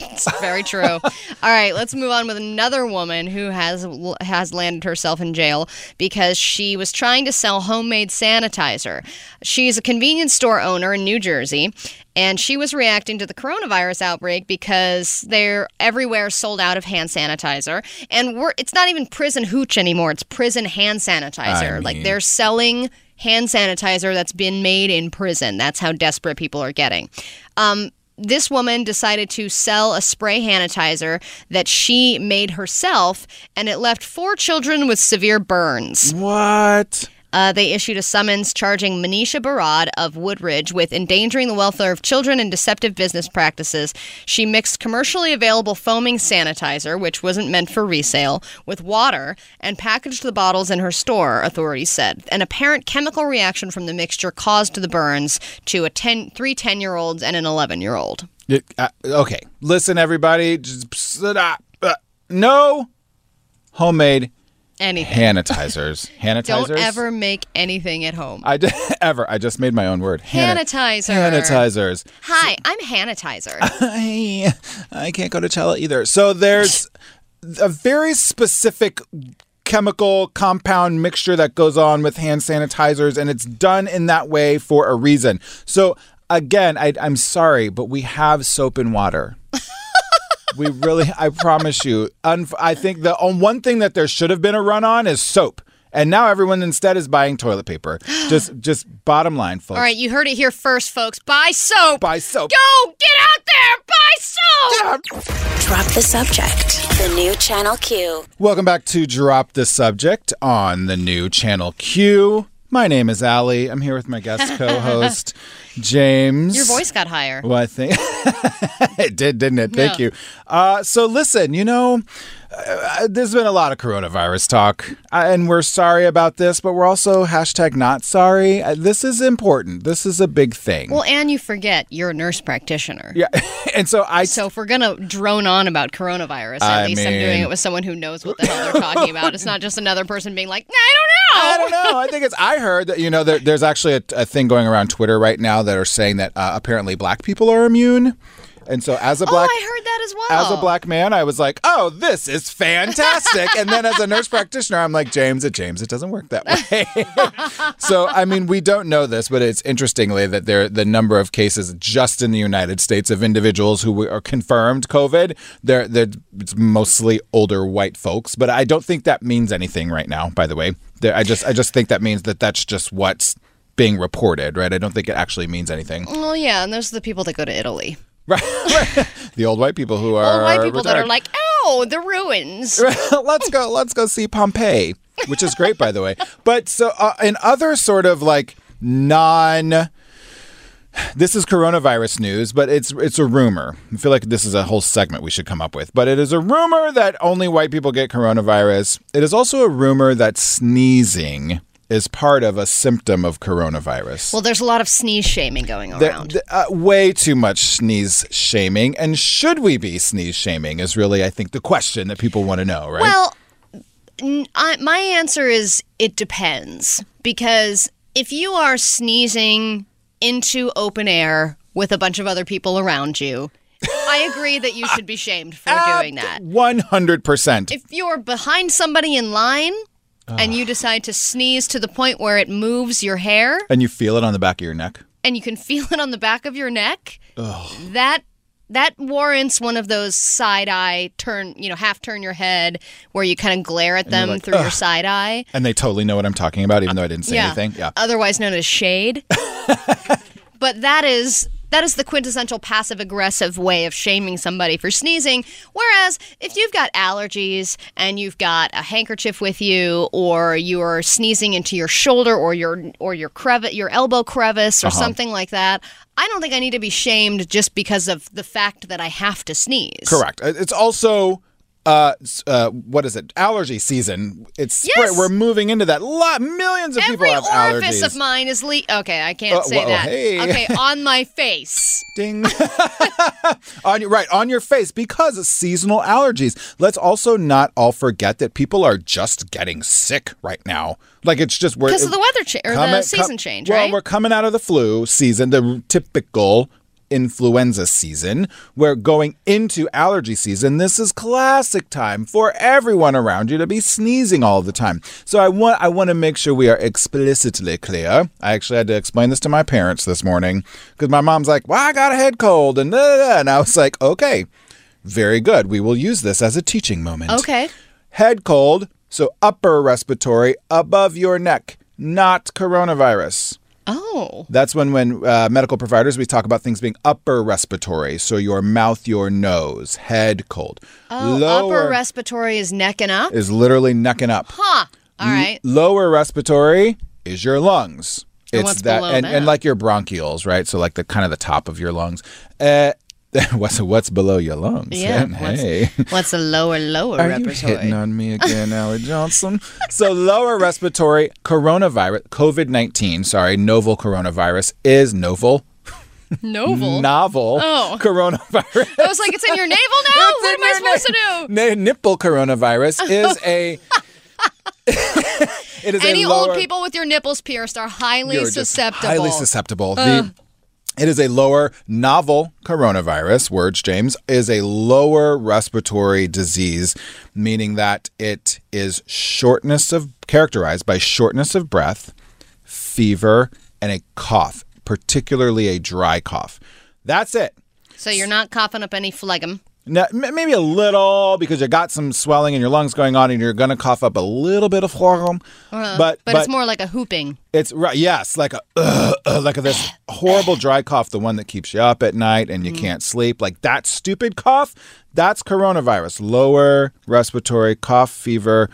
It's very true. All right, let's move on with another woman who has has landed herself in jail because she was trying to sell homemade sanitizer. She's a convenience store owner in New Jersey, and she was reacting to the coronavirus outbreak because they're everywhere sold out of hand sanitizer, and we're it's not even prison hooch anymore; it's prison hand sanitizer. I like they're selling hand sanitizer that's been made in prison. That's how desperate people are getting. Um, this woman decided to sell a spray sanitizer that she made herself, and it left four children with severe burns. what? Uh, they issued a summons charging Manisha Barad of Wood-Ridge with endangering the welfare of children and deceptive business practices. She mixed commercially available foaming sanitizer, which wasn't meant for resale, with water and packaged the bottles in her store, authorities said. An apparent chemical reaction from the mixture caused the burns to a 10, three 10 year olds and an 11 year old. Uh, okay, listen, everybody. Just, stop. Uh, no homemade Anything. sanitizers. Sanitizers. Don't ever make anything at home. I d- ever. I just made my own word. Sanitizer. Sanitizers. Hi, I'm Hanitizer. I, I can't go to Chella either. So there's a very specific chemical compound mixture that goes on with hand sanitizers, and it's done in that way for a reason. So again, I, I'm sorry, but we have soap and water. We really, I promise you. Un- I think the on one thing that there should have been a run on is soap. And now everyone instead is buying toilet paper. Just, just bottom line, folks. All right, you heard it here first, folks. Buy soap. Buy soap. Go get out there. Buy soap. Drop the subject. The new Channel Q. Welcome back to Drop the Subject on the new Channel Q. My name is Allie. I'm here with my guest co-host, James. Your voice got higher. Well, I think it did, didn't it? Thank you. Uh, so, listen, you know, uh, there's been a lot of coronavirus talk, uh, and we're sorry about this, but we're also hashtag not sorry. Uh, this is important. This is a big thing. Well, and you forget you're a nurse practitioner. yeah, and so I So if we're gonna drone on about coronavirus, at I least I'm doing it with someone who knows what the hell they're talking about. It's not just another person being like, I don't know. I don't know. I think it's. I heard that you know there, there's actually a, a thing going around Twitter right now that are saying that uh, apparently black people are immune, and so as a Oh, black. I heard that as well. As a black man, I was like, "Oh, this is fantastic!" and then, as a nurse practitioner, I'm like, "James, it James, it doesn't work that way." so, I mean, we don't know this, but it's interestingly that there the number of cases just in the United States of individuals who are confirmed COVID, they're, they're it's mostly older white folks. But I don't think that means anything right now. By the way, There- I just I just think that means that that's just what's being reported, right? I don't think it actually means anything. Well, yeah, and those are the people that go to Italy. Right, right. the old white people who are Old white people that are like, oh, the ruins. let's go let's go see pompeii which is great by the way. But so uh, in other sort of like non this is coronavirus news but it's it's a rumor. I feel like this is a whole segment we should come up with. But it is a rumor that only white people get coronavirus. It is also a rumor that sneezing is part of a symptom of coronavirus Well, there's a lot of sneeze shaming going there- around. th- uh, way too much sneeze shaming and should we be sneeze shaming is really i think the question that people want to know right Well, I, my answer is it depends because if you are sneezing into open air with a bunch of other people around you, I agree that you should be shamed for doing that. 100% If you're behind somebody in line and you decide to sneeze to the point where it moves your hair? And you feel it on the back of your neck. And you can feel it on the back of your neck, that that warrants one of those side eye turn, you know, half turn your head where you kind of glare at them like, through your side eye. and they totally know what i'm talking about even though i didn't say yeah. anything. Yeah. Otherwise known as shade. but that is that is the quintessential passive aggressive way of shaming somebody for sneezing. Whereas if you've got allergies and you've got a handkerchief with you, or you're sneezing into your shoulder or your or your crevice, your elbow crevice, or Uh-huh. something like that, I don't think I need to be shamed just because of the fact that I have to sneeze. correct Uh, it's also uh, uh, what is it? Allergy season. It's. Yes. We're moving into that. Lot millions of Every people have allergies. Every orifice of mine is le- Okay, I can't Uh, say whoa, that. hey. Okay, on my face. Ding. on your right on your face because of seasonal allergies. Let's also not all forget that people are just getting sick right now. Like it's just Because of the weather change or the season com- change, well, right? we're coming out of the flu season, the typical influenza season. We're going into allergy season. This is classic time for everyone around you to be sneezing all the time. So I want I want to make sure we are explicitly clear. I actually had to explain this to my parents this morning because my mom's like, "Well, I got a head cold," and da, da, da. and I was like, "Okay, very good. We will use this as a teaching moment." Okay. Head cold, so upper respiratory above your neck, not coronavirus. Oh. That's when, when uh, medical providers, we talk about things being upper respiratory. So your mouth, your nose, head cold. Oh, Lower upper respiratory is neck and up. is literally necking up. Huh. All right. Lower respiratory is your lungs. And It's that, and, that? and like your bronchioles, right? So like the kind of the top of your lungs. Uh, what's what's below your lungs? Yeah. And hey. What's, what's the lower lower Are you hitting on me again, Allie Johnson? so, lower respiratory coronavirus, COVID 19, sorry, novel coronavirus is novel. Novel. Novel Oh. coronavirus. I was like, it's in your navel now. It's what am I supposed to do? Na- nipple coronavirus is a. it is Any a lower, old people with your nipples pierced are highly You're susceptible. Highly susceptible. Uh. The, it is a lower novel coronavirus. Words, James, is a lower respiratory disease, meaning that it is shortness of characterized by shortness of breath, fever, and a cough, particularly a dry cough. That's it. So you're not coughing up any phlegm. Now, maybe a little because you got some swelling in your lungs going on, and you're going to cough up a little bit of phlegm. Uh, but but it's more like a hooping. It's right. Yes, like a uh, uh, like this horrible dry cough, the one that keeps you up at night and you Mm. can't sleep. Like that stupid cough. That's coronavirus. Lower respiratory cough, fever,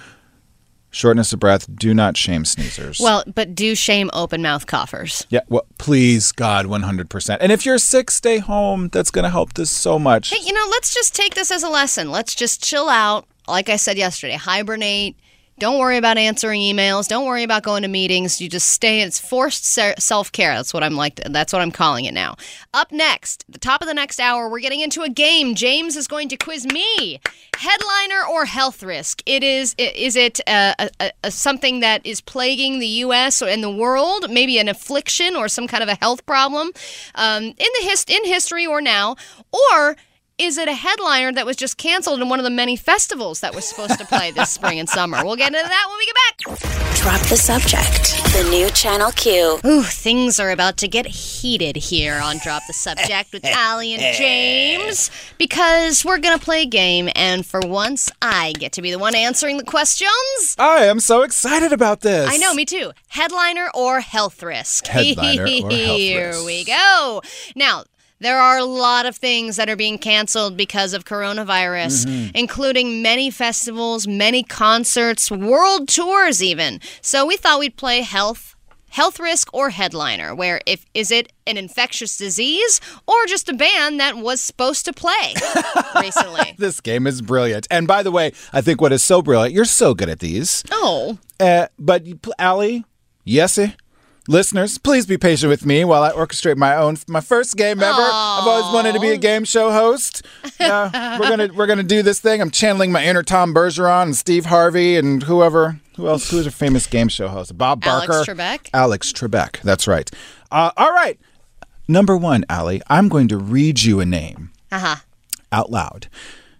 shortness of breath. Do not shame sneezers. Well, but do shame open mouth coughers. yeah. Well, please, God, one hundred percent. And if you're sick, stay home. That's going to help this so much. Hey, you know, let's just take this as a lesson. Let's just chill out. Like I said yesterday, hibernate. Don't worry about answering emails. Don't worry about going to meetings. You just stay. It's forced self care. That's what I'm like. That's what I'm calling it now. Up next, the top of the next hour, we're getting into a game. James is going to quiz me. Headliner or health risk? It is. Is it uh, a, a, a something that is plaguing the U.S. or in the world? Maybe an affliction or some kind of a health problem um, in the hist- in history or now, or is it a headliner that was just canceled in one of the many festivals that was supposed to play this spring and summer? We'll get into that when we get back. Drop the subject. The new Channel Q. Ooh, things are about to get heated here on Drop the Subject with Allie and James because we're going to play a game, and for once, I get to be the one answering the questions. I am so excited about this. I know, me too. Headliner or health risk? Headliner or health risk. Here we go. Now, there are a lot of things that are being canceled because of coronavirus, Mm-hmm. including many festivals, many concerts, world tours even. So we thought we'd play health health risk or headliner where if is it an infectious disease or just a band that was supposed to play recently. This game is brilliant. And by the way, I think what is so brilliant, you're so good at these. Oh, Uh, but Allie, Yesy, listeners, please be patient with me while I orchestrate my own my first game ever. I've always wanted to be a game show host. Uh, we're gonna we're gonna do this thing. I'm channeling my inner Tom Bergeron and Steve Harvey and whoever who else who's a famous game show host? Bob Barker, Alex Trebek? Alex Trebek. That's right. Uh, all right. Number one, Allie, I'm going to read you a name haha. out loud.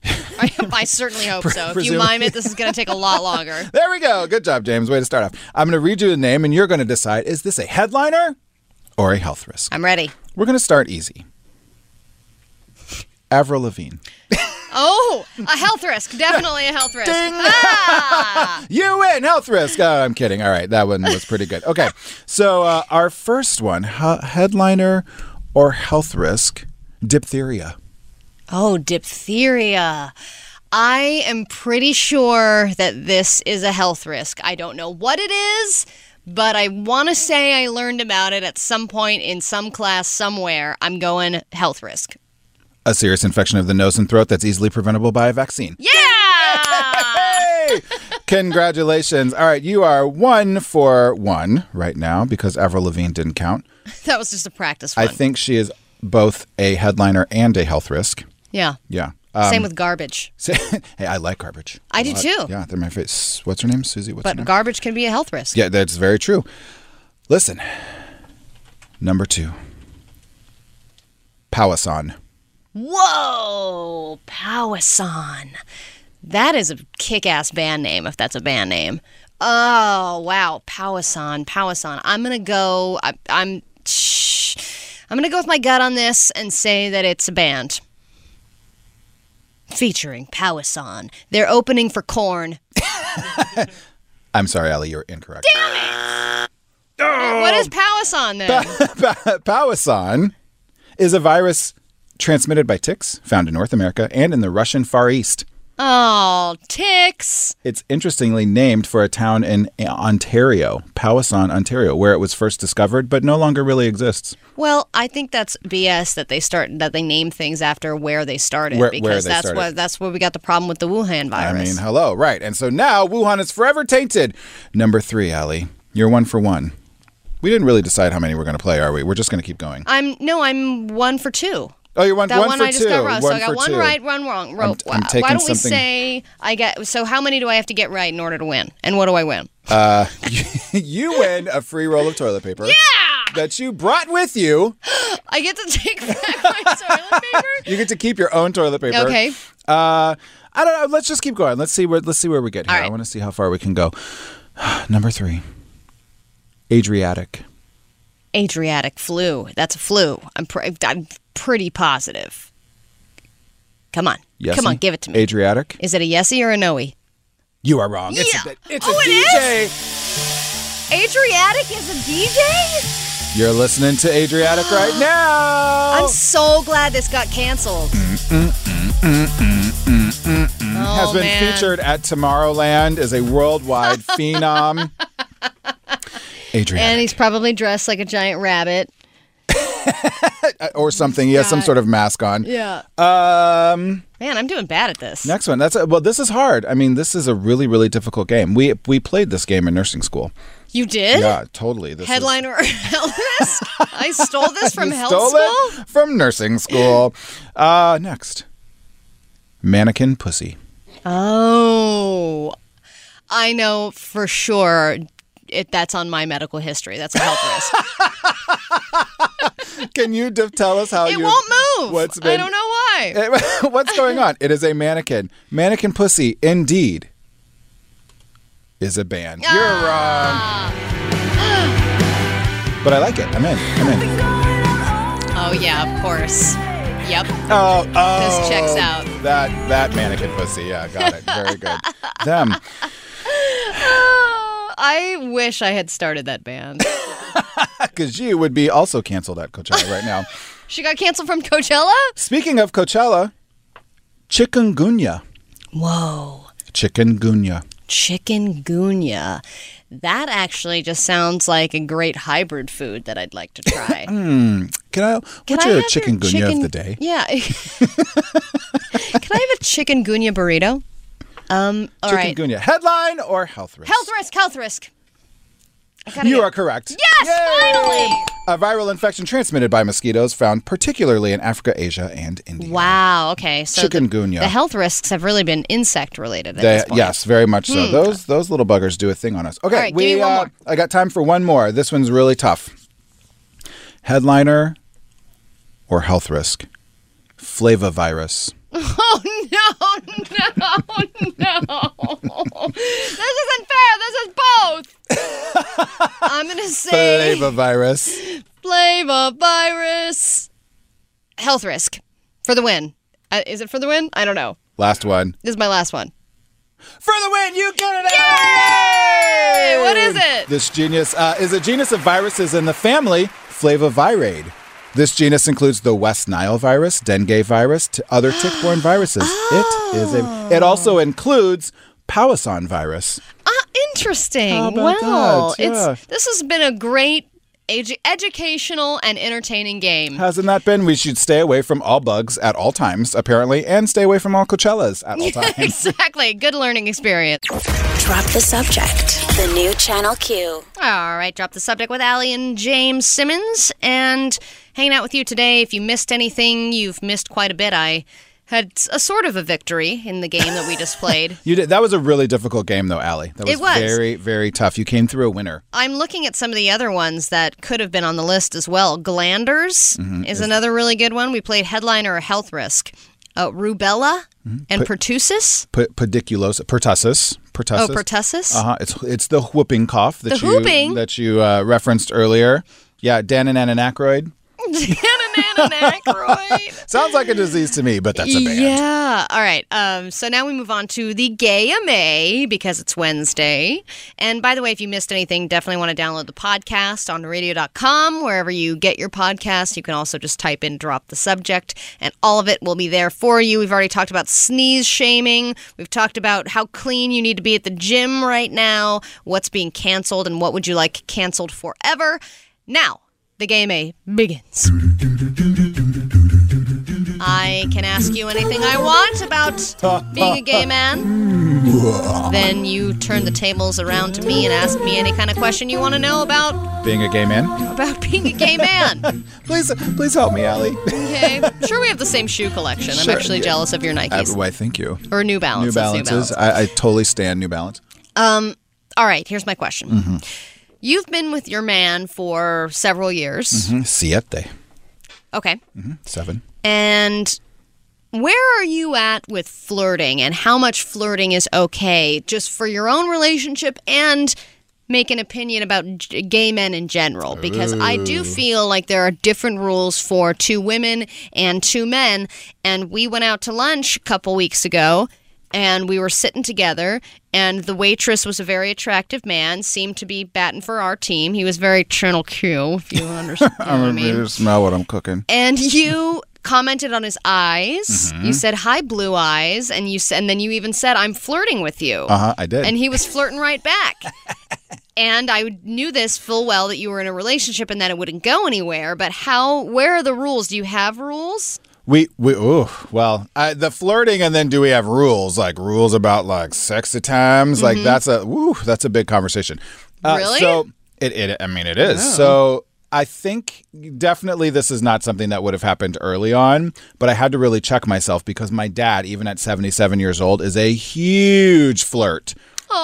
I, I certainly hope so. If you mime it, this is going to take a lot longer. There we go. Good job, James. Way to start off. I'm going to read you the name, and you're going to decide is this a headliner or a health risk? I'm ready. We're going to start easy. Avril Lavigne. Oh, a health risk. Definitely a health risk. Ah! You win, health risk. Oh, I'm kidding. All right, that one was pretty good. Okay, so uh, our first one he- headliner or health risk diphtheria. Oh, diphtheria. I am pretty sure that this is a health risk. I don't know what it is, but I want to say I learned about it at some point in some class somewhere. I'm going health risk. A serious infection of the nose and throat that's easily preventable by a vaccine. Yeah! Congratulations. All right, you are one for one right now because Avril Lavigne didn't count. that was just a practice I think she is both a headliner and a health risk. Yeah. Yeah. Same Um, with garbage. hey, I like garbage. I do lot. too. Yeah, they're my face. What's her name? Susie. What's her But name? garbage can be a health risk. yeah, that's very true. Listen, number two, Powassan. Whoa, Powassan. That is a kick-ass band name, if that's a band name. Oh wow, Powassan, Powassan. I'm gonna go. I, I'm. Shh, I'm gonna go with my gut on this and say that it's a band featuring Powassan. They're opening for Korn. I'm sorry, Allie, you're incorrect. What is Powassan then? Powassan is a virus transmitted by ticks found in North America and in the Russian Far East. Oh, ticks. It's interestingly named for a town in Ontario, Powassan, Ontario, where it was first discovered, but no longer really exists. Well, I think that's BS that they start that they name things after where they started Where- because where they that's started. what that's where we got the problem with the Wuhan virus. I mean, hello, right. And so now Wuhan is forever tainted. Number three, Allie, you're one for one. We didn't really decide how many we're going to play, are we? We're just going to keep going. I'm no, I'm one for two. Oh, you're one, That one, one, for I just two. got wrong. so I got one two. right, one wrong. Ro- I'm Why don't we something- say I get? So how many do I have to get right in order to win? And what do I win? Uh, you win a free roll of toilet paper. Yeah! That you brought with you. I get to take back my toilet paper. You get to keep your own toilet paper. Okay. Uh, I don't know. Let's just keep going. Let's see where. Let's see where we get here. Right. I want to see how far we can go. Number three. Adriatique. Adriatique flu. That's a flu. I'm pr- I'm pretty positive. Come on, come on, give it to me. Adriatique. Is it a yesy or a noey? You are wrong. It's a, it's Oh, a it DJ. Adriatique is a DJ. You're listening to Adriatique right now. I'm so glad this got canceled. Mm, mm, mm, oh, has Oh, been man. featured at Tomorrowland as a worldwide phenom. And he's probably dressed like a giant rabbit. or something. He has some sort of mask on. Yeah. Um. Man, I'm doing bad at this. Next one. That's a, well. This is hard. I mean, this is a really, really difficult game. We we played this game in nursing school. You did? Yeah, totally. This is- Headliner Elvis? I stole this from You health stole school? it from nursing school. Uh, next, mannequin pussy. Oh. I know for sure it, that's on my medical history. That's a health risk. Can you d- tell us how it you? won't move. What's I been- don't know why. Eh, what's going on? It is a mannequin. Mannequin pussy, indeed, is a band. You're wrong. Uh, but I like it. I'm in. I'm in. Oh, yeah, of course. Yep. Oh, oh. This checks out. That that mannequin pussy. Yeah, got it. Very good. Them. I wish I had started that band. Because you would be also canceled at Coachella right now. she got canceled from Coachella? Speaking of Coachella, chikungunya. Whoa. Chikungunya. Chikungunya. That actually just sounds like a great hybrid food that I'd like to try. Hmm. Can I? Can what's I your chikungunya chicken- of the day? Yeah. Can I have a chikungunya burrito? Um, all right. Chikungunya. Headline or health risk? Health risk, health risk. You get- are correct. Yes, finally. A viral infection transmitted by mosquitoes found particularly in Africa, Asia, and India. Wow. Okay. So the- Chikungunya. The, health risks have really been insect related. At They- this point. yes, very much so. Hmm. Those those little buggers do a thing on us. Okay, All right, give we uh. I got time for one more. This one's really tough. Headliner or health risk? Flavivirus. Oh no, no, no! this isn't fair. This is both. I'm gonna say Flavivirus. flavor virus. Health risk for the win. Uh, is it for the win? I don't know. Last one. This is my last one. For the win, you get it! Yay! What is it? This genus uh, is a genus of viruses in the family Flaviviridae. This genus includes the West Nile virus, dengue virus, to other tick-borne viruses. It is a. It also includes Powassan virus. Ah, interesting. How about well, that? Yeah. it's this has been a great edu- educational and entertaining game. Hasn't that been? We should stay away from all bugs at all times, apparently, and stay away from all Coachellas at all times. exactly. Good learning experience. Drop the subject. The new Channel Q. All right, drop the subject with Allie and James Simmons and hanging out with you today. If you missed anything, you've missed quite a bit. I had a sort of a victory in the game that we just played. You did. That was a really difficult game, though, Allie. That was, It was. very, very tough. You came through a winner. I'm looking at some of the other ones that could have been on the list as well. Glanders Mhm. is Is- another really good one. We played headliner or health risk. Uh, rubella and Put- pertussis. P- pediculosis, pertussis, pertussis. Oh, pertussis? Uh huh. It's it's the whooping cough that The you whooping? that you uh, referenced earlier. Yeah, Dan and Ann Aykroyd. Dan Aykroyd. Sounds like a disease to me, but that's a band. Yeah. All right. Um, so now we move on to the Gay MA because it's Wednesday. And by the way, if you missed anything, definitely want to download the podcast on radio.com, wherever you get your podcast. You can also just type in drop the subject, and all of it will be there for you. We've already talked about sneeze shaming. We've talked about how clean you need to be at the gym right now, what's being canceled, and what would you like canceled forever. Now, the game MA begins. I can ask you anything I want about being a gay man. then you turn the tables around to me and ask me any kind of question you want to know about Being a gay man. about being a gay man. Please, please help me, Allie. Okay. Sure, we have the same shoe collection. I'm Sure, actually yeah. jealous of your Uh, Nikes why, thank you. or New Balance. New Balances. I, I totally stand New Balance. Um. All right. Here's my question. You've been with your man for several years. Mm-hmm. Siete. Okay. Mm-hmm. Seven. And where are you at with flirting and how much flirting is okay just for your own relationship and make an opinion about g- gay men in general? Because I do feel like there are different rules for two women and two men. And we went out to lunch a couple weeks ago. And we were sitting together, and the waitress was a very attractive man, seemed to be batting for our team. He was very Channel Q, if you understand what I mean. smell what I'm cooking. And you commented on his eyes. Mm-hmm. You said, "Hi, blue eyes," and you said, and then you even said, "I'm flirting with you." Uh huh. I did. And he was flirting right back. and I knew this full well that you were in a relationship and that it wouldn't go anywhere. But how? Where are the rules? Do you have rules? We we ooh well I, the flirting and then do we have rules like rules about like sex at times like that's a woo that's a big conversation. Uh, Really? So it, it I mean it is so. I think definitely this is not something that would have happened early on, but I had to really check myself because my dad, even at 77 years old, is a huge flirt.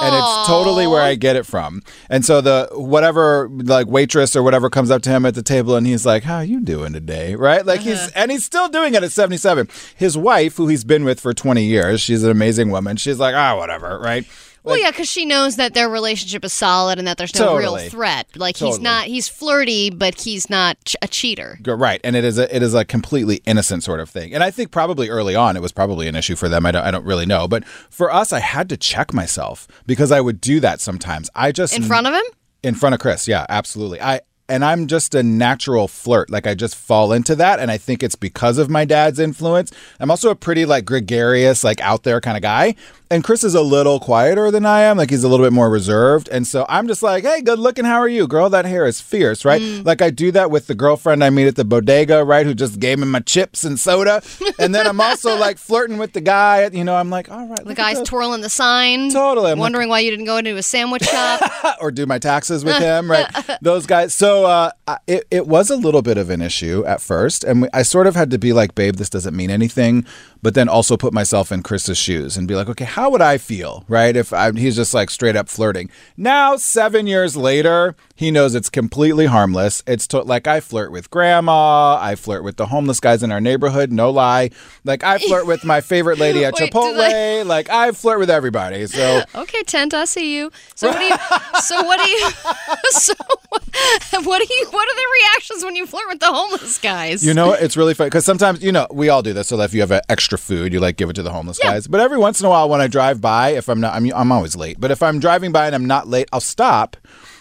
And it's totally where I get it from. And so the whatever like waitress or whatever comes up to him at the table and he's like, "How you doing today?" Right? Like he's and he's still doing it at 77. His wife, who he's been with for 20 years, she's an amazing woman. She's like, "Ah, whatever." Right? Well, yeah, because she knows that their relationship is solid and that there's no real threat. Like he's not, he's flirty, but he's not ch- a cheater. Right, and it is a it is a completely innocent sort of thing, and I think probably early on it was probably an issue for them. I don't I don't really know, but for us, I had to check myself because I would do that sometimes. I just In front of him? in front of Chris, yeah, absolutely. I and I'm just a natural flirt. Like I just fall into that, and I think it's because of my dad's influence. I'm also a pretty like gregarious, like out there kind of guy. And Chris is a little quieter than I am. Like he's a little bit more reserved. And so I'm just like, hey, good looking. How are you, girl? That hair is fierce, right? Mm. Like I do that with the girlfriend I meet at the bodega, right? Who just gave me my chips and soda. and then I'm also like flirting with the guy. You know, I'm like, all right, The guy's twirling the sign. Totally. I'm like- wondering why you didn't go into a sandwich shop. or do my taxes with him, right? Those guys. So uh, it, it was a little bit of an issue at first. And I sort of had to be like, babe, this doesn't mean anything. But then also put myself in Chris's shoes and be like, okay, how would I feel, right? If I, he's just like straight up flirting. Now, seven years later, he knows it's completely harmless. It's to, like I flirt with grandma. I flirt with the homeless guys in our neighborhood. No lie. Like I flirt with my favorite lady at Wait, Chipotle. they- Like I flirt with everybody. So okay, Tent, I see you. So what do you? so what do you? So what do you? What are the reactions when you flirt with the homeless guys? You know, it's really funny because sometimes, you know, we all do this. So if you have extra food, you like give it to the homeless guys. But every once in a while, when I drive by, if I'm not, I'm, I'm always late. But if I'm driving by and I'm not late, I'll stop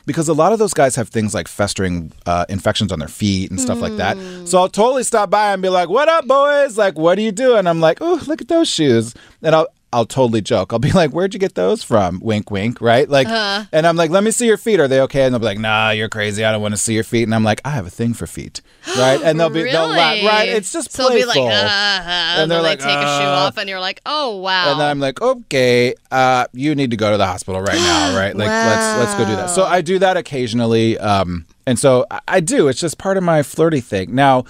because a lot of those guys have things like festering uh, infections on their feet and stuff like that. So I'll totally stop by and be like, "What up, boys? Like, what are you doing?" I'm like, "Oh, look at those shoes," and I'll. I'll totally joke. I'll be like, "Where'd you get those from?" Wink, wink, right? Like, and I'm like, "Let me see your feet. Are they okay?" And they'll be like, "Nah, you're crazy. I don't want to see your feet." And I'm like, "I have a thing for feet, right?" And they'll be, they'll laugh, right? It's just so they'll be playful. like, uh, and And they're like, take a shoe uh, off, and you're like, oh wow. And then I'm like, okay, uh, you need to go to the hospital right now, right? Like, let's let's go do that. So I do that occasionally, um, and so I, I do. It's just part of my flirty thing. Now,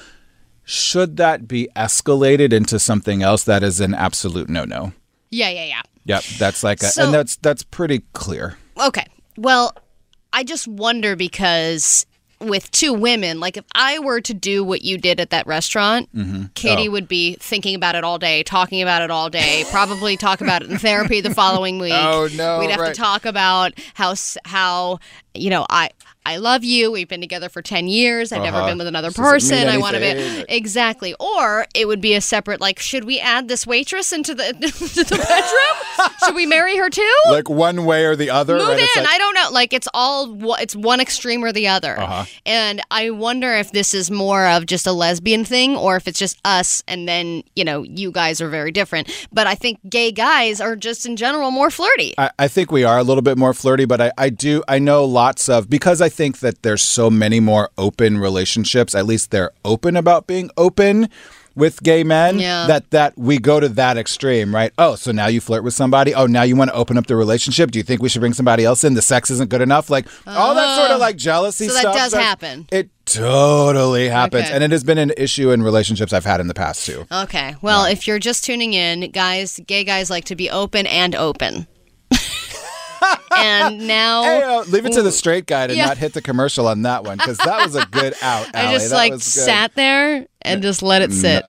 should that be escalated into something else? That is an absolute no no. Yeah, yeah, yeah. Yep, that's like, a, So- and that's that's pretty clear. Okay. Well, I just wonder because with two women, like if I were to do what you did at that restaurant, mm-hmm. Katie Oh. would be thinking about it all day, talking about it all day, probably talk about it in therapy the following week. Oh, no, We'd have right. to talk about how how you know, I I love you. We've been together for 10 years. I've never Uh-huh. been with another person. I want to be. Exactly. Or it would be a separate like should we add this waitress into the to the bedroom? should we marry her too? Like one way or the other. Move right? in. Like- I don't know. Like it's all it's one extreme or the other. Uh-huh. And I wonder if this is more of just a lesbian thing or if it's just us and then, you know, you guys are very different. But I think gay guys are just in general more flirty. I, I think we are a little bit more flirty, but I, I do I know lots of because I think that there's so many more open relationships. At least they're open about being open with gay men. Yeah. That that we go to that extreme, right? Oh, so now you flirt with somebody. Oh, now you want to open up the relationship. Do you think we should bring somebody else in? The sex isn't good enough. Like all that sort of oh. like jealousy So that stuff. does that's- happen. It totally happens, Okay. and it has been an issue in relationships I've had in the past too. Okay. Well, if you're just tuning in, guys, gay guys like to be open and open. And now Hey, uh, leave it to the straight guy to Yeah. not hit the commercial on that one because that was a good out. I just That like was good. sat there and just let it sit.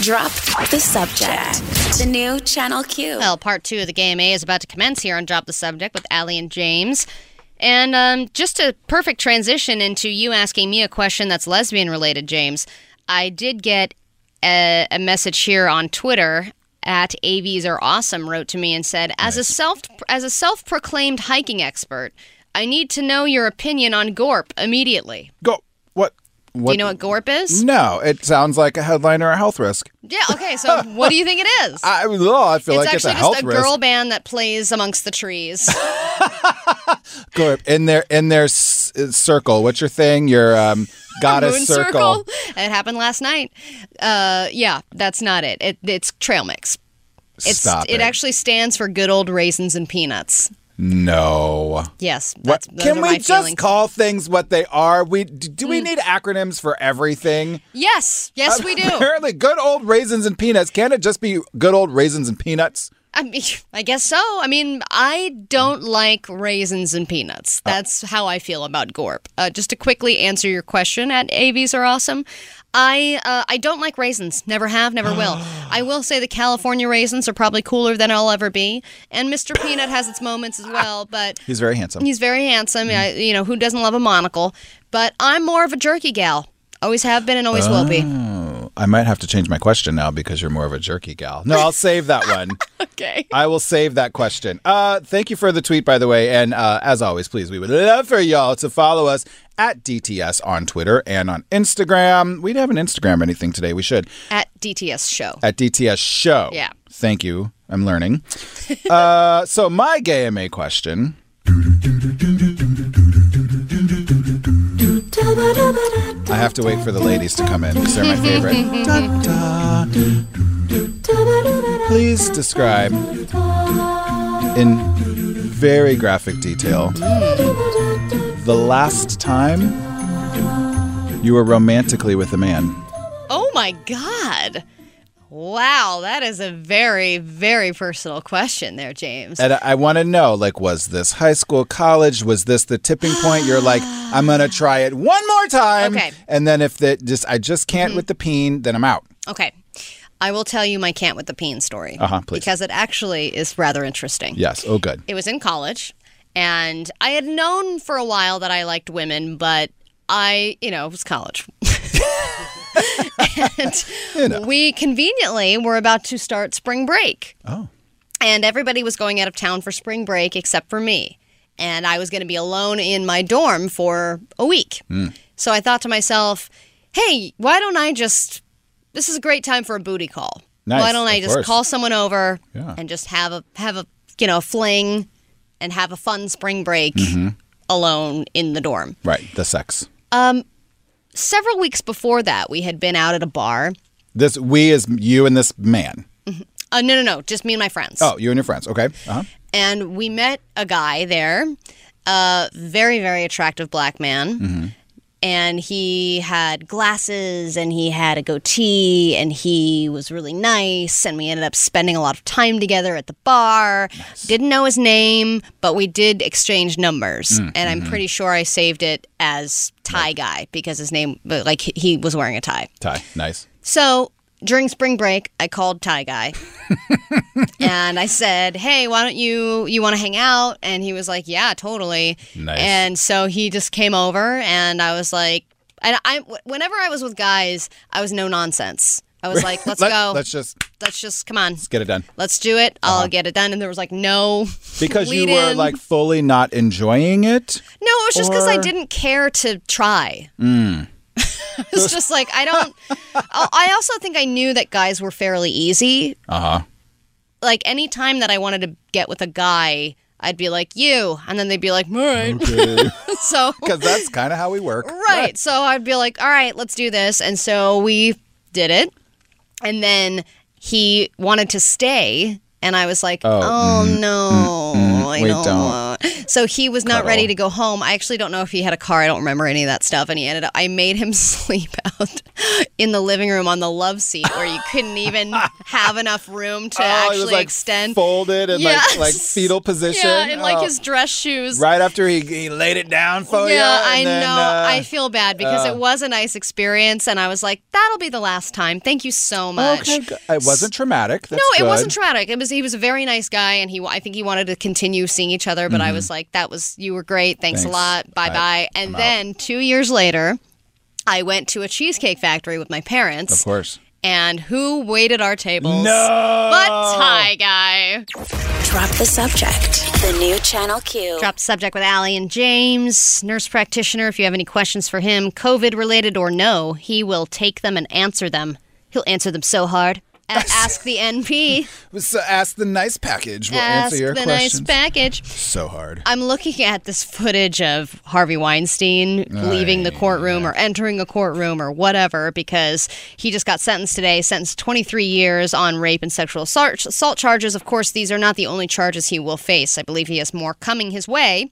Drop the subject. The new Channel Q. Well, part two of the Game A is about to commence here on Drop the Subject with Allie and James. And um, just a perfect transition into you asking me a question that's lesbian related, James. I did get a, a message here on Twitter at AVs are awesome wrote to me and said, as a self as a self proclaimed hiking expert, I need to know your opinion on Gorp immediately. Go. What? What? Do you know what Gorp is? No, it sounds like a headline or a health risk. Yeah. Okay. So what do you think it is? I, oh, I feel it's like it's actually a health just a risk. girl band that plays amongst the trees. GORP in their in their s- circle. What's your thing? Your um, goddess Moon circle. It happened last night. Uh, yeah, that's not it. it it's trail mix. It's, Stop it. it. actually stands for good old raisins and peanuts. No. Yes, What? that's, those Can we just feelings. Mm. call things what they are? We do do we need acronyms for everything? yes, yes, we do. Apparently, good old raisins and peanuts. Can it just be good old raisins and peanuts? I mean, I guess so. I mean, I don't like raisins and peanuts. That's how I feel about Gorp. Uh, just to quickly answer your question at AVs are awesome. I uh, I don't like raisins. Never have, never will. I will say the California raisins are probably cooler than I'll ever be, and Mr. Peanut has its moments as well. But He's very handsome. he's very handsome. I, you know, who doesn't love a monocle? But I'm more of a jerky gal. Always have been and always will be. Oh, I might have to change my question now because you're more of a jerky gal. No, I'll save that one. Okay. I will save that question. Uh, thank you for the tweet, by the way. And uh, as always, please, we would love for y'all to follow us at DTS on Twitter and on Instagram. We don't have an Instagram or anything today. We should. At DTS show. At DTS Show. Yeah. Thank you. I'm learning. uh, so, my gay MA question. I have to wait for the ladies to come in because they're my favorite. Da, da. Please describe in very graphic detail the last time you were romantically with a man. Oh my God. Wow, that is a very, very personal question there, James. And I, I want to know, like, was this high school, college? Was this the tipping point? You're like, I'm gonna try it one more time, Okay. and then if the just I just can't with the peen, then I'm out. Okay. I will tell you my can't with the peen story. Uh-huh, please. Because it actually is rather interesting. Yes. Oh, good. It was in college, and I had known for a while that I liked women, but I, you know, it was college. and we conveniently were about to start spring break. Oh. And everybody was going out of town for spring break except for me. And I was going to be alone in my dorm for a week. So I thought to myself, hey, why don't I just, this is a great time for a booty call. Nice, why don't I just course. call someone over Yeah. and just have a, have a, you know, fling and have a fun spring break Mm-hmm. alone in the dorm. Right. The sex. Um, several weeks before that, we had been out at a bar. This we is you and this man. Uh, no, no, no, just me and my friends. Oh, you and your friends. Okay. Uh-huh. and we met a guy there, a very, very attractive black man. Mm-hmm. And he had glasses and he had a goatee and he was really nice. And we ended up spending a lot of time together at the bar. Didn't know his name, but we did exchange numbers. Mm, And I'm mhm. pretty sure I saved it as tie guy because his name, like he was wearing a tie. tie Nice. So during spring break, I called Ty Guy and I said, "Hey, why don't you you want to hang out?" And he was like, "Yeah, totally." Nice. And so he just came over, and I was like, and I whenever I was with guys, I was no nonsense. I was like, "Let's Let- go. Let's just Let's just come on, let's get it done. let's do it. I'll get it done." And there was like no Because you were in. like fully not enjoying it. No, it was just because I didn't care to try. Mm. It's just like I don't. I also think I knew that guys were fairly easy. Uh huh. Like any time that I wanted to get with a guy, I'd be like you, and then they'd be like, all right. Okay. so Because that's kind of how we work. right. So I'd be like, all right, let's do this, and so we did it, and then he wanted to stay. And I was like, Oh, oh, mm, no, mm, mm, I don't. don't. Want-" So he was not Cuddle. ready to go home. I actually don't know if he had a car. I don't remember any of that stuff. And he ended up, I made him sleep out in the living room on the love seat where you couldn't even have enough room to Oh, actually was like extend. folded in like like fetal position. Yeah, in like Oh. his dress shoes. Right after he, he laid it down for you. Yeah, I then, know. uh, I feel bad because uh, it was a nice experience, and I was like, "That'll be the last time." Thank you so much. Okay, it wasn't traumatic. That's no, it good. wasn't traumatic. It was he was a very nice guy, and he I think he wanted to continue seeing each other. But I was like, "That was you were great. Thanks, a Mm-hmm. Lot. Bye Bye. bye." And I'm out. then two years later, I went to a cheesecake factory with my parents. Of course. And who waited our tables? No! But Ty Guy. Drop the subject. The new Channel Q. Drop the subject with Allie and James, nurse practitioner. If you have any questions for him, COVID related or no, he will take them and answer them. He'll answer them so hard. A- ask the NP. So ask the nice package. We'll ask answer your the questions. nice package. so hard. I'm looking at this footage of Harvey Weinstein leaving the courtroom or entering a courtroom or whatever because he just got sentenced today, sentenced 23 years on rape and sexual assault, assault charges. Of course, these are not the only charges he will face. I believe he has more coming his way.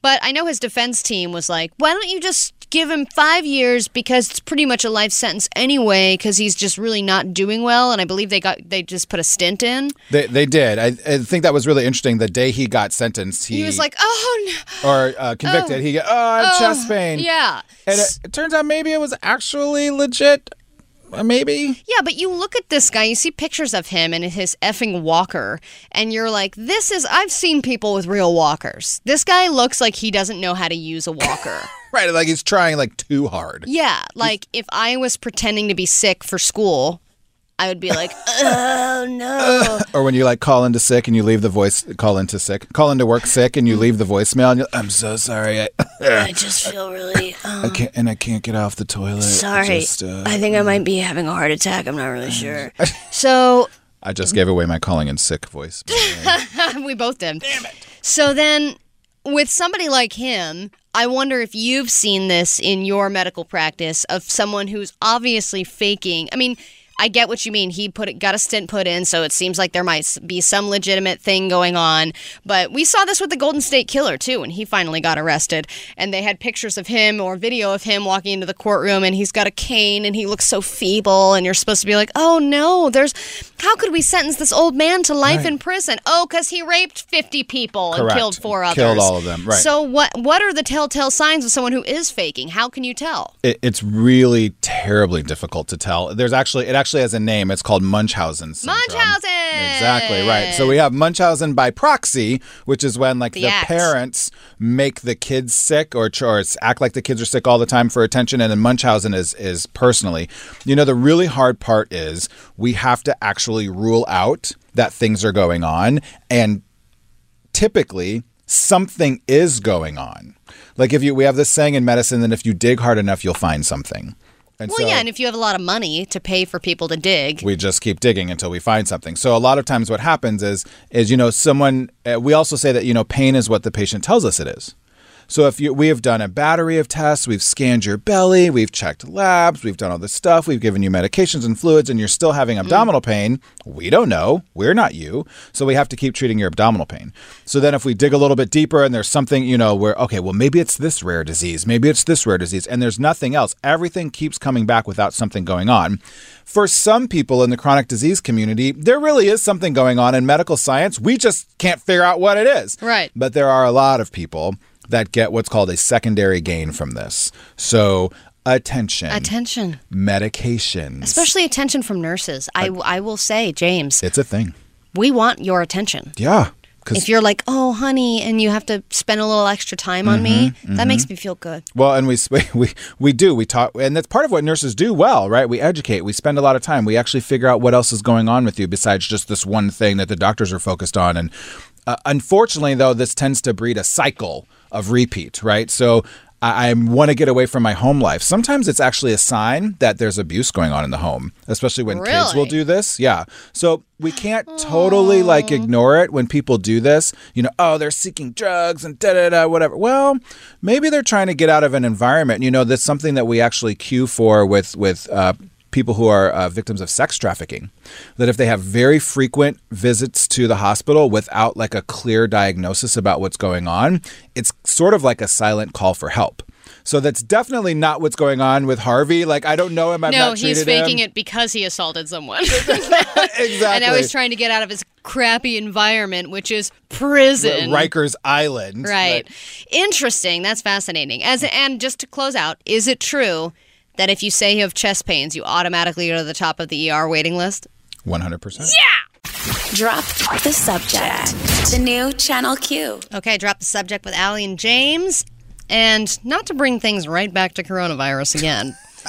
But I know his defense team was like, why don't you just give him five years because it's pretty much a life sentence anyway because he's just really not doing well. And I believe they got they just put a stint in. They, they did. I, I think that was really interesting. The day he got sentenced, he, He was like, oh no. or uh, convicted. Oh. He got, oh, I have Oh, chest pain. Yeah. And it, it turns out maybe it was actually legit. Uh, Maybe. Yeah, but you look at this guy, you see pictures of him and his effing walker, and you're like, this is, I've seen people with real walkers. This guy looks like he doesn't know how to use a walker. Right. Like he's trying like too hard. yeah, like if I was pretending to be sick for school, I would be like, oh no. Or when you like call into sick and you leave the voice, call into sick, call into work sick and you leave the voicemail and you're, I'm so sorry. I, I just feel really, I um, can't, and I can't get off the toilet. I sorry. just, uh, I think I might be having a heart attack. I'm not really sure. So I just gave away my calling in sick voice. we both did. Damn it. So then, with somebody like him, I wonder if you've seen this in your medical practice of someone who's obviously faking. I mean, I get what you mean. He put it, got a stint put in, so it seems like there might be some legitimate thing going on. But we saw this with the Golden State Killer too, when he finally got arrested, and they had pictures of him or video of him walking into the courtroom, and he's got a cane and he looks so feeble, and you're supposed to be like, oh no, there's how could we sentence this old man to life Right. in prison? Oh, because he raped 50 people and killed four others. Killed all of them, right. So what? What are the telltale signs of someone who is faking? How can you tell? It, it's really terribly difficult to tell. There's actually it actually has a name. It's called Munchausen syndrome. Munchausen. Exactly right. So we have Munchausen by proxy, which is when like The the, parents make the kids sick or, or act like the kids are sick all the time for attention, and then Munchausen is is personally. You know, the really hard part is we have to actually rule out that things are going on, and typically something is going on. Like if you we have this saying in medicine that if you dig hard enough, you'll find something. And Well, so yeah, and if you have a lot of money to pay for people to dig, we just keep digging until we find something. So a lot of times what happens is is you know someone uh, we also say that you know pain is what the patient tells us it is. So if you we have done a battery of tests, we've scanned your belly, we've checked labs, we've done all this stuff, we've given you medications and fluids and you're still having mm. abdominal pain, we don't know. We're not you. So we have to keep treating your abdominal pain. So then if we dig a little bit deeper and there's something, you know, where okay, well maybe it's this rare disease, maybe it's this rare disease and there's nothing else. Everything keeps coming back without something going on. For some people in the chronic disease community, there really is something going on in medical science. We just can't figure out what it is. Right. But there are a lot of people that get what's called a secondary gain from this. So attention, Attention. medication Especially attention from nurses. I, I will say, James, it's a thing. we want your attention. Yeah. If you're like, oh, honey, and you have to spend a little extra time on me, Mm-hmm, that makes me feel good. Well, and we we we do we talk, and that's part of what nurses do well, right? We educate, we spend a lot of time, we actually figure out what else is going on with you besides just this one thing that the doctors are focused on. And uh, unfortunately, though, this tends to breed a cycle of repeat, right? So. I, I want to get away from my home life. Sometimes it's actually a sign that there's abuse going on in the home, especially when kids will do this. Yeah. So we can't totally like ignore it when people do this. You know, oh, they're seeking drugs and da da da, whatever. Well, maybe they're trying to get out of an environment. You know, that's something that we actually cue for with with uh, people who are uh, victims of sex trafficking. That if they have very frequent visits to the hospital without like a clear diagnosis about what's going on, it's sort of like a silent call for help. So that's definitely not what's going on with Harvey. Like I don't know him. I've no, he's faking him. it because he assaulted someone. exactly. and now he's trying to get out of his crappy environment, which is prison. Rikers Island. Right. Interesting. That's fascinating. As and just to close out, is it true that if you say you have chest pains, you automatically go to the top of the ER waiting list? One hundred percent. Yeah! Drop the subject. The new Channel Q. Okay, drop the subject with Allie and James. And not to bring things right back to coronavirus again,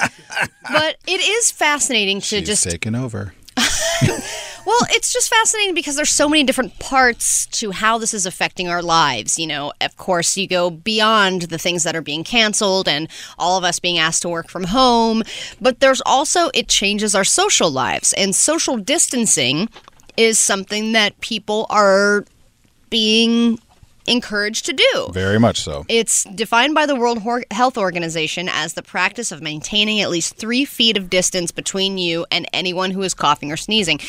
but it is fascinating to She's just taken over. Well, it's just fascinating because there's so many different parts to how this is affecting our lives. You know, of course, you go beyond the things that are being canceled and all of us being asked to work from home, but there's also it changes our social lives. And social distancing is something that people are being encouraged to do. Very much so. It's defined by the World Health Organization as the practice of maintaining at least three feet of distance between you and anyone who is coughing or sneezing.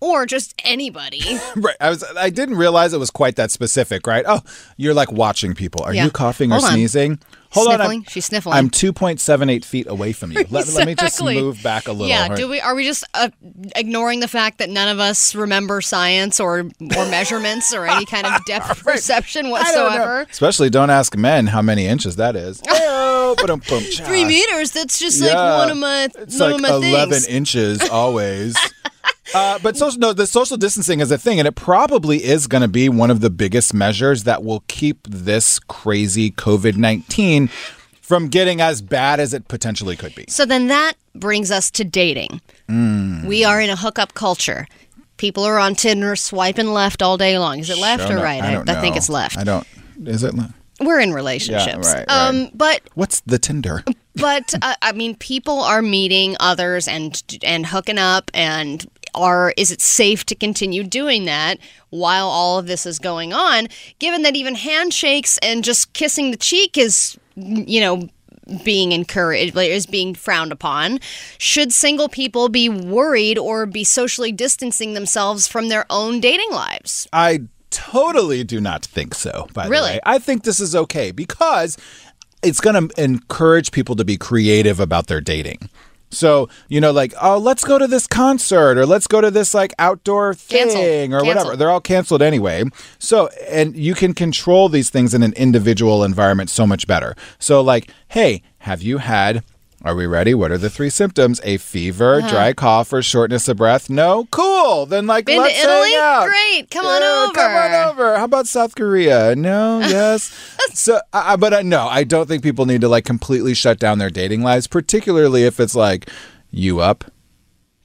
Or just anybody. Right. I was. I didn't realize it was quite that specific. Right. Oh, you're like watching people. Are Yeah. you coughing or on. sneezing? Hold Sniffling. on. I'm, She's sniffling. I'm 2.78 feet away from you. Let, let me just move back a little. Yeah, right? do we are we just uh, ignoring the fact that none of us remember science or or measurements or any kind of depth perception don't know. whatsoever? Especially don't ask men how many inches that is. Hey-oh, ba-dum-bum, cha. Three meters. That's just Yeah. like one of my It's one like of my 11 things. inches always. Uh, but social, no, the social distancing is a thing, and it probably is going to be one of the biggest measures that will keep this crazy COVID 19 from getting as bad as it potentially could be. So then that brings us to dating. Mm. We are in a hookup culture. People are on Tinder swiping left all day long. Is it left Don't or right? I, don't think know. it's left. I don't. Is it? le- We're in relationships. right, right. Um, but What's the Tinder? but uh, I mean, people are meeting others and and hooking up, and are is it safe to continue doing that while all of this is going on? Given that even handshakes and just kissing the cheek is, you know. Being encouraged is being frowned upon. Should single people be worried or be socially distancing themselves from their own dating lives? I totally do not think so, by Really? the way. I think this is okay because it's going to encourage people to be creative about their dating. So, you know, like, oh, let's go to this concert or let's go to this like outdoor thing Canceled. or whatever. They're all canceled anyway. So, and you can control these things in an individual environment so much better. So, like, hey, have you had. Are we ready? What are the three symptoms? A fever, Uh-huh. dry cough, or shortness of breath? No? Cool. Then, like, Been let's Italy? hang out. Great. Come on Yeah, Come on over. over. How about South Korea? No, yes. so, uh, but uh, no, I don't think people need to like completely shut down their dating lives, particularly if it's like you up,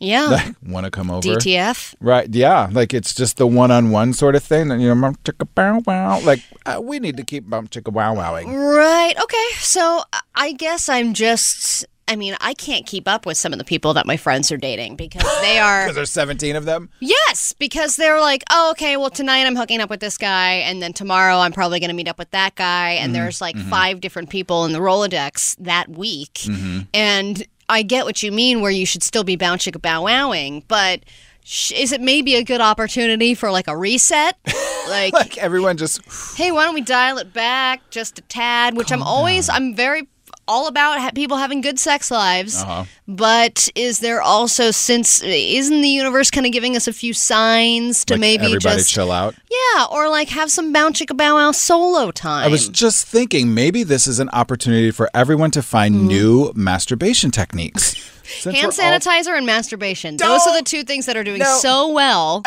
Yeah. like want to come over. DTF. Right, yeah, like it's just the one-on-one sort of thing. And you know, bump chicka bow wow. Like uh, we need to keep bump chicka wow wowing. Right. Okay. So I- I guess I'm just. I mean, I can't keep up with some of the people that my friends are dating because they are. Because there's 17 of them. yes, because they're like, oh, okay, well, tonight I'm hooking up with this guy, and then tomorrow I'm probably going to meet up with that guy, and mm-hmm, there's like mm-hmm. five different people in the Rolodex that week. Mm-hmm. And I get what you mean, where you should still be bound chicka bow wowing, but. sh- Is it maybe a good opportunity for like a reset? Like, Like everyone just hey, why don't we dial it back just a tad? Which I'm always, I'm very all about ha- people having good sex lives. Uh-huh. But is there also since isn't the universe kind of giving us a few signs to Like, maybe everybody just chill out. yeah, or like have some bow chicka bow wow solo time? I was just thinking maybe this is an opportunity for everyone to find Mm-hmm. new masturbation techniques. Hand we're all- sanitizer and masturbation. Those are the two things that are doing No. so well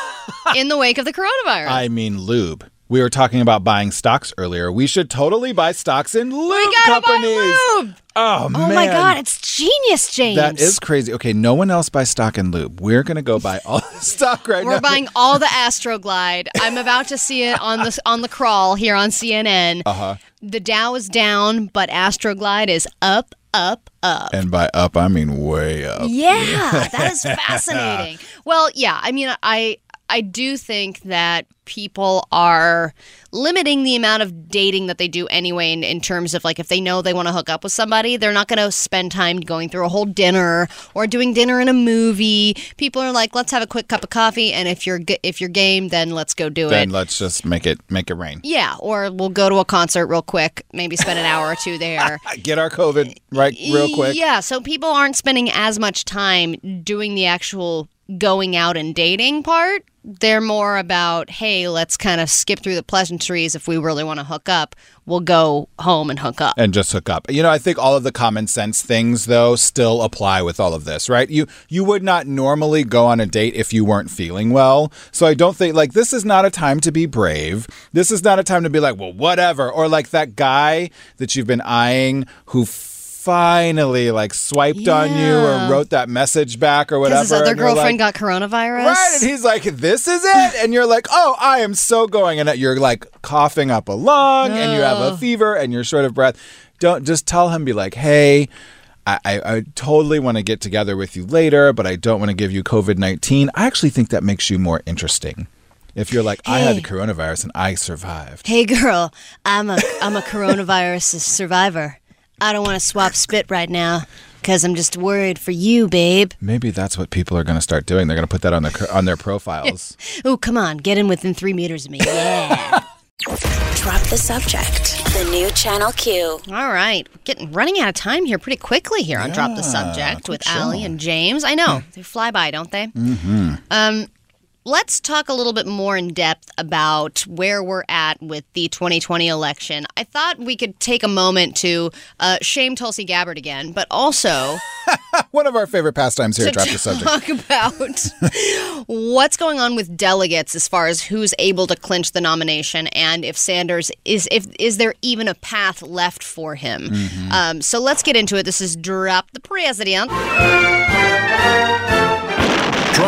in the wake of the coronavirus. I mean lube. We were talking about buying stocks earlier. We should totally buy stocks in lube we gotta companies. buy lube. Oh, man Oh man. my god, it's genius, James. That is crazy. Okay, no one else buys stock in lube. We're gonna go buy all the stock right now. We're buying all the Astroglide. I'm about to see it on the on the crawl here on CNN. Uh huh. The Dow is down, but Astroglide is up, up, up. And by up, I mean way up. Yeah, that is fascinating. Well, yeah, I mean, I I do think that people are limiting the amount of dating that they do anyway in, in terms of like if they know they want to hook up with somebody they're not going to spend time going through a whole dinner or doing dinner in a movie people are like let's have a quick cup of coffee and if you're if you're game then let's go do Then it then let's just make it make it rain. yeah or we'll go to a concert real quick maybe spend an hour or two there Get our COVID right real quick. yeah, so people aren't spending as much time doing the actual going out and dating part. They're more about, hey, let's kind of skip through the pleasantries. If we really want to hook up, we'll go home and hook up. and just hook up. You know, I think all of the common sense things though still apply with all of this, right? You you would not normally go on a date if you weren't feeling well. So I don't think like this is not a time to be brave. This is not a time to be like, well, whatever, or like that guy that you've been eyeing who finally like swiped on you or wrote that message back or whatever. His other girlfriend like, got coronavirus. Right, and he's like, "This is it," and you're like, "Oh, I am so going," and you're like coughing up a lung, and you have a fever, and you're short of breath. Don't just tell him, be like, "Hey." I, I, I totally want to get together with you later, but I don't want to give you COVID 19. I actually think that makes you more interesting. If you're like, I had the coronavirus and I survived. Hey, girl, I'm a I'm a coronavirus survivor. I don't want to swap spit right now because I'm just worried for you, babe. Maybe that's what people are going to start doing. They're going to put that on their on their profiles. Oh, come on, get in within three meters of me. Yeah. Drop the subject. The new Channel Q. All right, we're getting running out of time here pretty quickly here on Drop the Subject with Allie show. and James. I know they fly by, don't they? mm-hmm. Um, let's talk a little bit more in depth about where we're at with the 2020 election. I thought we could take a moment to uh, shame Tulsi Gabbard again, but also One of our favorite pastimes here to Drop the Subject. talk about what's going on with delegates as far as who's able to clinch the nomination and if Sanders is if is there even a path left for him. Mm-hmm. Um, so let's get into it. This is drop the president.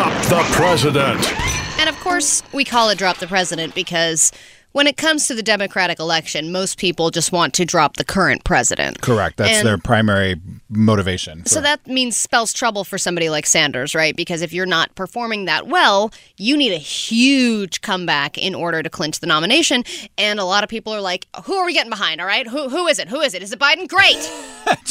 Drop the president. And of course, we call it drop the president because when it comes to the Democratic election, most people just want to drop the current president. Correct. That's And- their primary motivation. So that means spells trouble for somebody like Sanders, right? Because if you're not performing that well, you need a huge comeback in order to clinch the nomination. And a lot of people are like, "Who are we getting behind? All right, who who is it? Who is it? Is it Biden? Great!"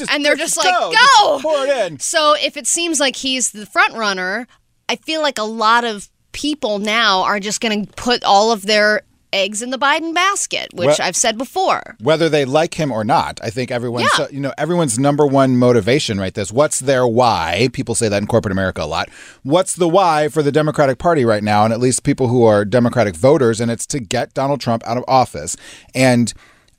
and they're just like, go. "Go!" Just pour it in. So if it seems like he's the front runner, I feel like a lot of people now are just going to put all of their eggs in the Biden basket, which Well- I've said before. whether they like him or not. I think everyone's Yeah. you know everyone's number one motivation right this what's their why? People say that in corporate America a lot. What's the why for the Democratic Party right now and at least people who are Democratic voters and it's to get Donald Trump out of office. And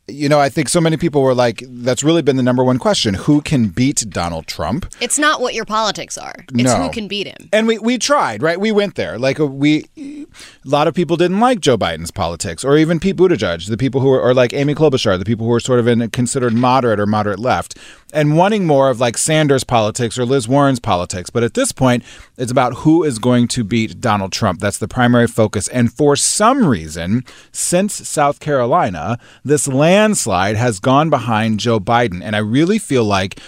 you know, I think so many people were like that's really been the number one question, who can beat Donald Trump? It's not what your politics are; it's No. who can beat him. And we, we tried, right? We went there. Like uh, we, a lot of people didn't like Joe Biden's politics, or even Pete Buttigieg, the people who are, or like Amy Klobuchar, the people who are sort of in considered moderate or moderate left, and wanting more of like Sanders politics or Liz Warren's politics. But at this point, it's about who is going to beat Donald Trump. That's the primary focus. And for some reason, since South Carolina, this landslide has gone behind Joe Biden, and I really feel like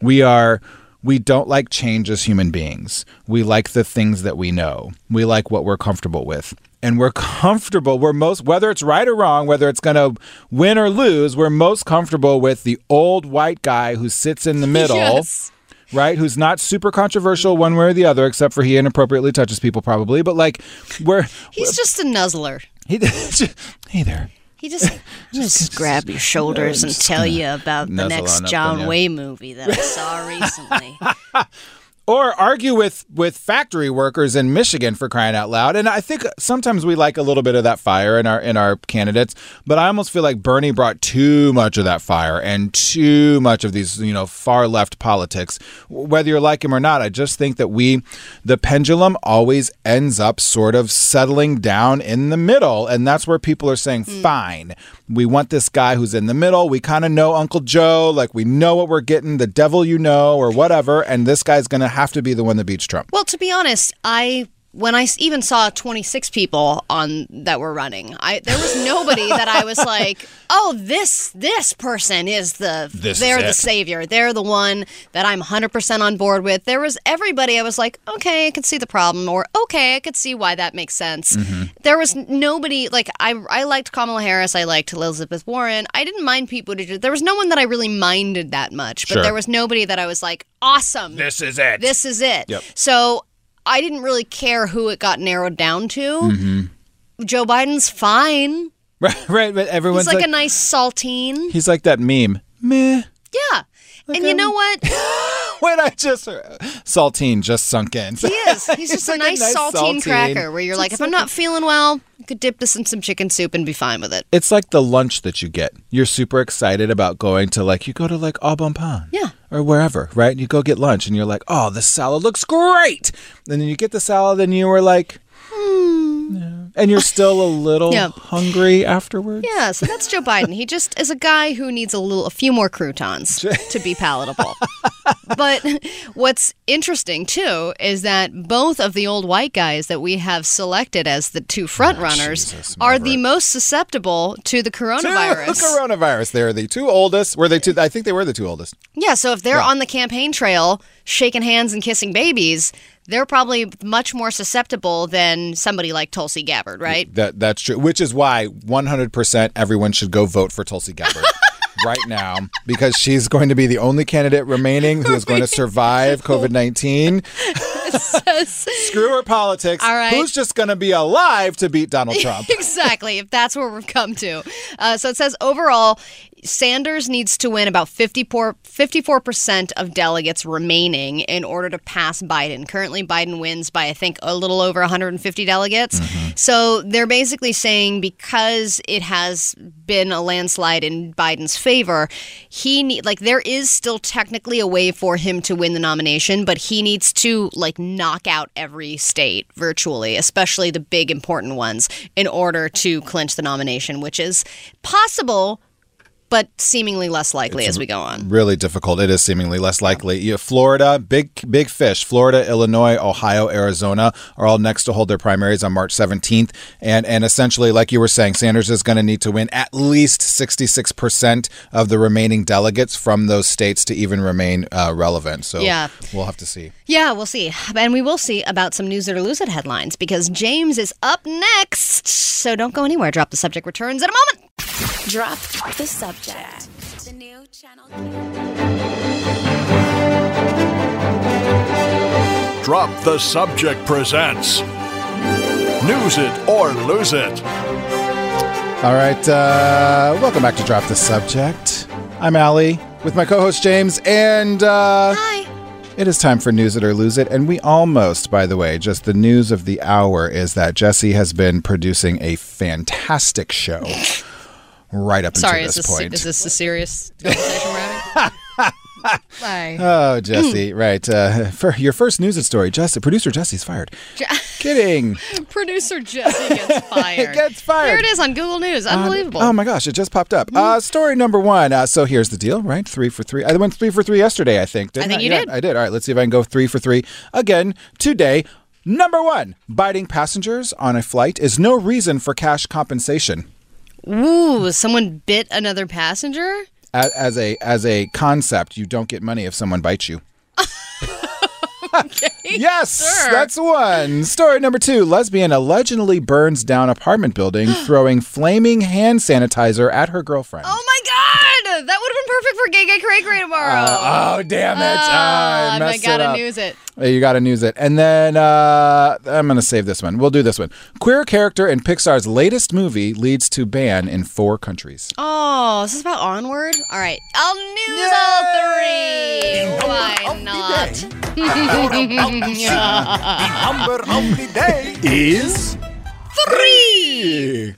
we are we don't like change as human beings. We like the things that we know. We like what we're comfortable with. And we're comfortable, we're most, whether it's right or wrong, whether it's going to win or lose, we're most comfortable with the old white guy who sits in the middle, Yes. right? Who's not super controversial one way or the other, except for he inappropriately touches people, probably. But like, we're, He's just a nuzzler. he, hey there. He just just grab your shoulders and tell you about the next John. Wayne movie that I saw recently. Or argue with with factory workers in Michigan for crying out loud. And I think sometimes we like a little bit of that fire in our in our candidates, but I almost feel like Bernie brought too much of that fire and too much of these, you know, far left politics. Whether you like him or not, I just think that we the pendulum always ends up sort of settling down in the middle, and that's where people are saying, hmm. "Fine, we want this guy who's in the middle. We kind of know Uncle Joe, like we know what we're getting, the devil you know, or whatever, and this guy's going to have to be the one that beats Trump." Well, to be honest, I when I even saw 26 people on that were running, I there was nobody that I was like, "Oh, this this person is the This they're the it. savior. They're the one that I'm 100% on board with." There was everybody I was like, "Okay, I could see the problem," or "Okay, I could see why that makes sense." Mm-hmm. There was nobody like I I liked Kamala Harris, I liked Elizabeth Warren. I didn't mind Pete Buttigieg. There was no one that I really minded that much, but Sure. there was nobody that I was like, "Awesome." This is it. This is it. Yep. So I didn't really care who it got narrowed down to. Mm-hmm. Joe Biden's fine. Right, right, but everyone's He's like, like, a nice saltine. he's like that meme. Meh. Yeah. and you know what? When I just uh, saltine just sunk in. He is. He's just a like a nice, nice saltine, saltine. cracker where you're like, if I'm not feeling well, I could dip this in some chicken soup and be fine with it. It's like the lunch that you get. You're super excited about going to like you go to like Au Bon Pain. Yeah. Or wherever, right? You go get lunch and you're like, oh, the salad looks great. And then you get the salad and you were like, hmm. And you're still a little Yeah. hungry afterwards. Yeah, so that's Joe Biden. He just is a guy who needs a little, a few more croutons to be palatable. but what's interesting too is that both of the old white guys that we have selected as the two front runners Oh, Jesus, are the most susceptible to the coronavirus. coronavirus. They're the two oldest. Were they two? I think they were the two oldest. Yeah, so if they're on the campaign trail shaking hands and kissing babies, they're probably much more susceptible than somebody like Tulsi Gabbard, right? That that's true. Which is why 100% everyone should go vote for Tulsi Gabbard right now because she's going to be the only candidate remaining who is going to survive COVID 19. Screw her politics. All right. Who's just going to be alive to beat Donald Trump? exactly, if that's where we've come to. Uh, so it says overall, Sanders needs to win about 54, 54% of delegates remaining in order to pass Biden. Currently, Biden wins by, I think, a little over 150 delegates. Mm-hmm. So they're basically saying because it has been a landslide in Biden's favor, he need like there is still technically a way for him to win the nomination, but he needs to like knock out every state virtually, especially the big important ones, in order to clinch the nomination, which is possible, but seemingly less likely as we go on. really difficult. It is seemingly less likely. You Florida, big big fish. Florida, Illinois, Ohio, Arizona are all next to hold their primaries on March 17th, and and essentially, like you were saying, Sanders is going to need to win at least 66 percent of the remaining delegates from those states to even remain uh, relevant. So Yeah. we'll have to see. Yeah, we'll see. And we will see about some news that or lose it headlines because James is up next. So don't go anywhere. Drop the subject returns in a moment. Drop the subject. The new channel. Drop the Subject presents News It or Lose It. All right, uh, welcome back to Drop the Subject. I'm Allie with my co-host James, and uh, Hi. It is time for News It or Lose It. And we almost, by the way, just the news of the hour is that Jesse has been producing a fantastic show right up Sorry, until is this this, point. is this a serious conversation we're having? Bye. Oh, Jesse, right. Uh, for your first news it story, Jesse, producer Jesse's fired. Kidding. Producer Jesse gets fired. Gets fired. There it is on Google News. Unbelievable. Oh my gosh, it just popped up. Uh, story number one. Uh, so here's the deal, right? Three for three. I went three for three yesterday, I think. Didn't I think you Yeah, did. I did. All right, let's see if I can go three for three again today. Number one, biting passengers on a flight is no reason for cash compensation. Ooh, someone bit another passenger? A- As a as a concept, you don't get money if someone bites you. Yes, Sure. that's one. Story number two lesbian allegedly burns down apartment building throwing flaming hand sanitizer at her girlfriend. Oh my god! Would have been perfect for Gay Gay Cray Cray tomorrow. Uh, oh, damn it. Ah, I I gotta it up. news it. Uh, You gotta news it. And then uh, I'm gonna save this one. We'll do this one. Queer character in Pixar's latest movie leads to ban in four countries. Oh, is this about Onward? All right. I'll news all three. Why not? The number of the day is three.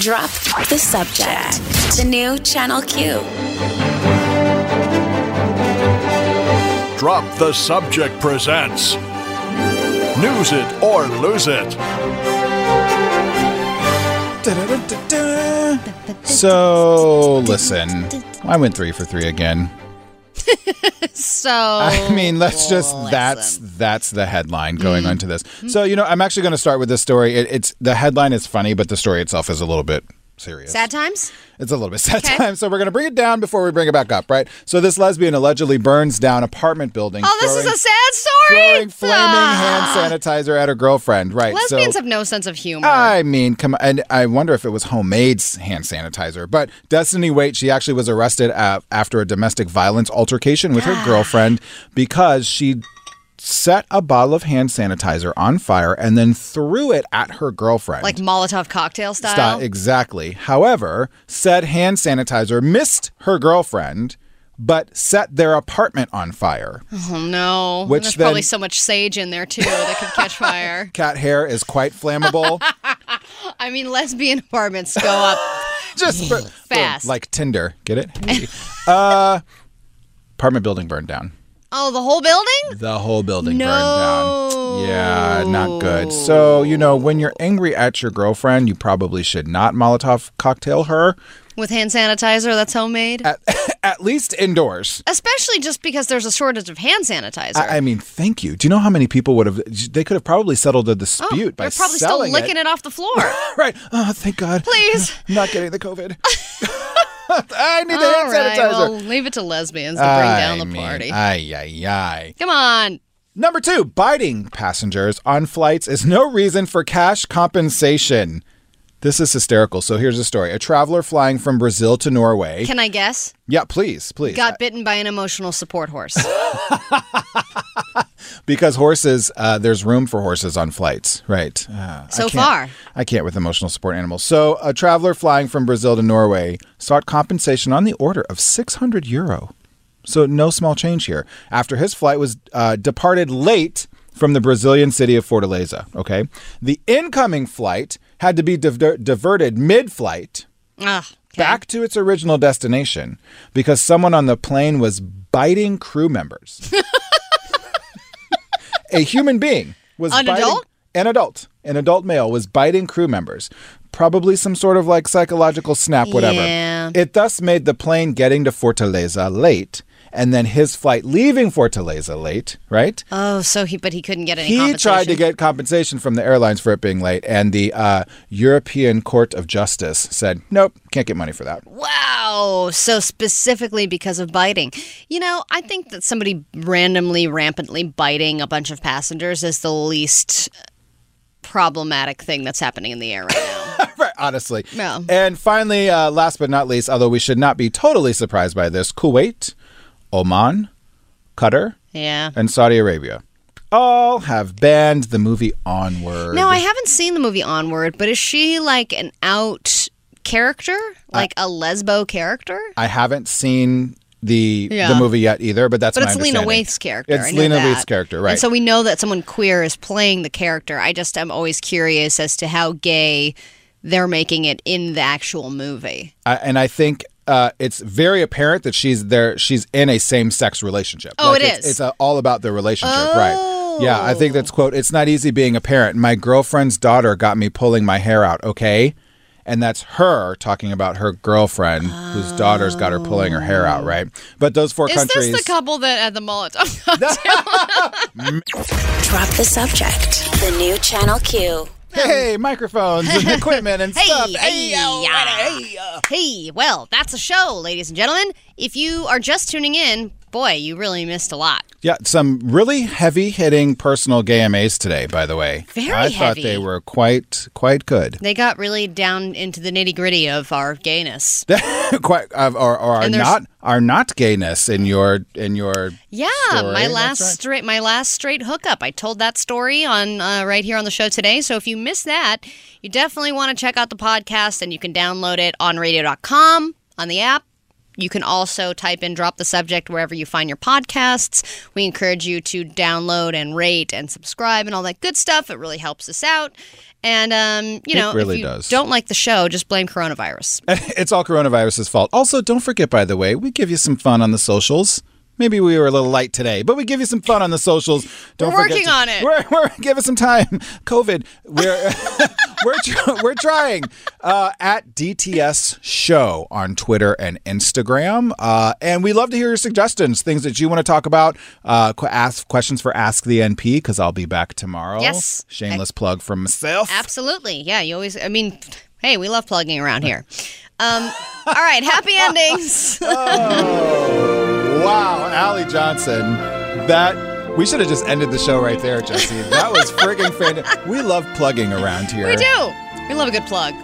Drop the subject. The new Channel Q. Drop the Subject presents News It or Lose It. So listen, I went three for three again. So I mean, let's just that's that's the headline going mm-hmm. on to this. So you know, I'm actually going to start with this story. It, it's the headline is funny, but the story itself is a little bit serious. sad times. It's a little bit sad Okay. time. So we're going to bring it down before we bring it back up, right? So this lesbian allegedly burns down apartment building. Oh, this is a sad story. throwing flaming Ah. hand sanitizer at her girlfriend, right? Lesbians so, have no sense of humor. I mean, come on. And I wonder if it was homemade hand sanitizer. But Destiny Waite, she actually was arrested uh, after a domestic violence altercation with her girlfriend because she set a bottle of hand sanitizer on fire and then threw it at her girlfriend. like Molotov cocktail style. Style- exactly. However, said hand sanitizer missed her girlfriend, but set their apartment on fire. Oh no! And Which There's probably so much sage in there too that could catch fire. Cat hair is quite flammable. I mean, lesbian apartments go up Just Fast. like Tinder. Get it? Uh, apartment building burned down. Oh, the whole building? The whole building No. burned down. Yeah, not good. So, you know, when you're angry at your girlfriend, you probably should not Molotov cocktail her, With hand sanitizer that's homemade? at least indoors. Especially just because there's a shortage of hand sanitizer. I, I mean, thank you. Do you know how many people would have? They could have probably settled a oh, dispute by they're probably still licking it. off the floor. right. Oh, thank God. Please. I'm not getting the COVID. I need the hand right, sanitizer. well, leave it to lesbians to bring down the mean, party. Ay, ay, ay. Come on. Number two, biting passengers on flights is no reason for cash compensation. This is hysterical. So here's a story. A traveler flying from Brazil to Norway. Can I guess? yeah, please, please. Got bitten by an emotional support horse. because horses, uh, there's room for horses on flights, right? Uh, So can't- far. I can't with emotional support animals. So a traveler flying from Brazil to Norway sought compensation on the order of 600 euro. So no small change here. After his flight was uh, departed late from the Brazilian city of Fortaleza. Okay, the incoming flight had to be diver- diverted mid-flight ah, Ugh. back to its original destination because someone on the plane was biting crew members. a human being was An biting, adult? An adult, an adult male was biting crew members. Probably some sort of like psychological snap, whatever. Yeah. It thus made the plane getting to Fortaleza late, and then his flight leaving Fortaleza late. Right? Oh, so he, but he couldn't get any He tried to get compensation from the airlines for it being late, and the uh, European Court of Justice said, "Nope, can't get money for that." Wow. So specifically because of biting. You know, I think that somebody randomly, rampantly biting a bunch of passengers is the least problematic thing that's happening in the air right now. right, honestly. No. And finally, uh, last but not least, although we should not be totally surprised by this, Kuwait, Oman, Qatar, yeah. and Saudi Arabia all have banned the movie Onward. No, I haven't seen the movie Onward, but is she like an out character? Like a lesbo character? I haven't seen the Yeah. the movie yet either, but that's But it's Lena. Waithe's character. It's Lena that. Waithe's character, right? And so we know that someone queer is playing the character. I just am always curious as to how gay they're making it in the actual movie. I, and I think uh, it's very apparent that she's there. She's in a same-sex relationship. Oh, it it's, is? It's uh, all about the relationship, right? Yeah, I think that's quote. It's not easy being a parent. My girlfriend's daughter got me pulling my hair out. Okay, and that's her talking about her girlfriend whose daughter's got her pulling her hair out. Right? But those four Is countries. this the couple that had the Molotov cocktail? Drop the subject. The new Channel Q. hey, microphones and equipment and stuff. Hey, hey, hey, hey, well, that's a show, ladies and gentlemen. If you are just tuning in, boy, you really missed a lot. Yeah, some really heavy hitting personal GMAs today, by the way. Very I thought they were quite quite good. They got really down into the nitty gritty of our gayness. quite uh, or, or are not are not gayness in your in your Yeah, story. my last right. straight my last straight hookup. I told that story on uh, right here on the show today. So if you missed that, you definitely want to check out the podcast, and you can download it on Radio.com on the app. You can also type in "drop the subject" wherever you find your podcasts. We encourage you to download and rate and subscribe and all that good stuff. It really helps us out. And um, you know, really if you does. don't like the show, just blame coronavirus. it's all coronavirus's fault. Also, don't forget, by the way, we give you some fun on the socials. Maybe we were a little light today, but we give you some fun on the socials. Don't We're working to- on it. We're, we're give us some time. COVID. We're we're tr- we're trying uh, at DTS Show on Twitter and Instagram, uh, and we love to hear your suggestions, things that you want to talk about. Uh, ask questions for Ask the NP because I'll be back tomorrow. Yes. Shameless plug from myself. Absolutely. Yeah, you always, I mean, hey, we love plugging around here. Um, all right, happy endings. Oh, wow, Allie Johnson. That we should have just ended the show right there, Jesse. That was friggin' fantastic. We love plugging around here. we do. We love a good plug.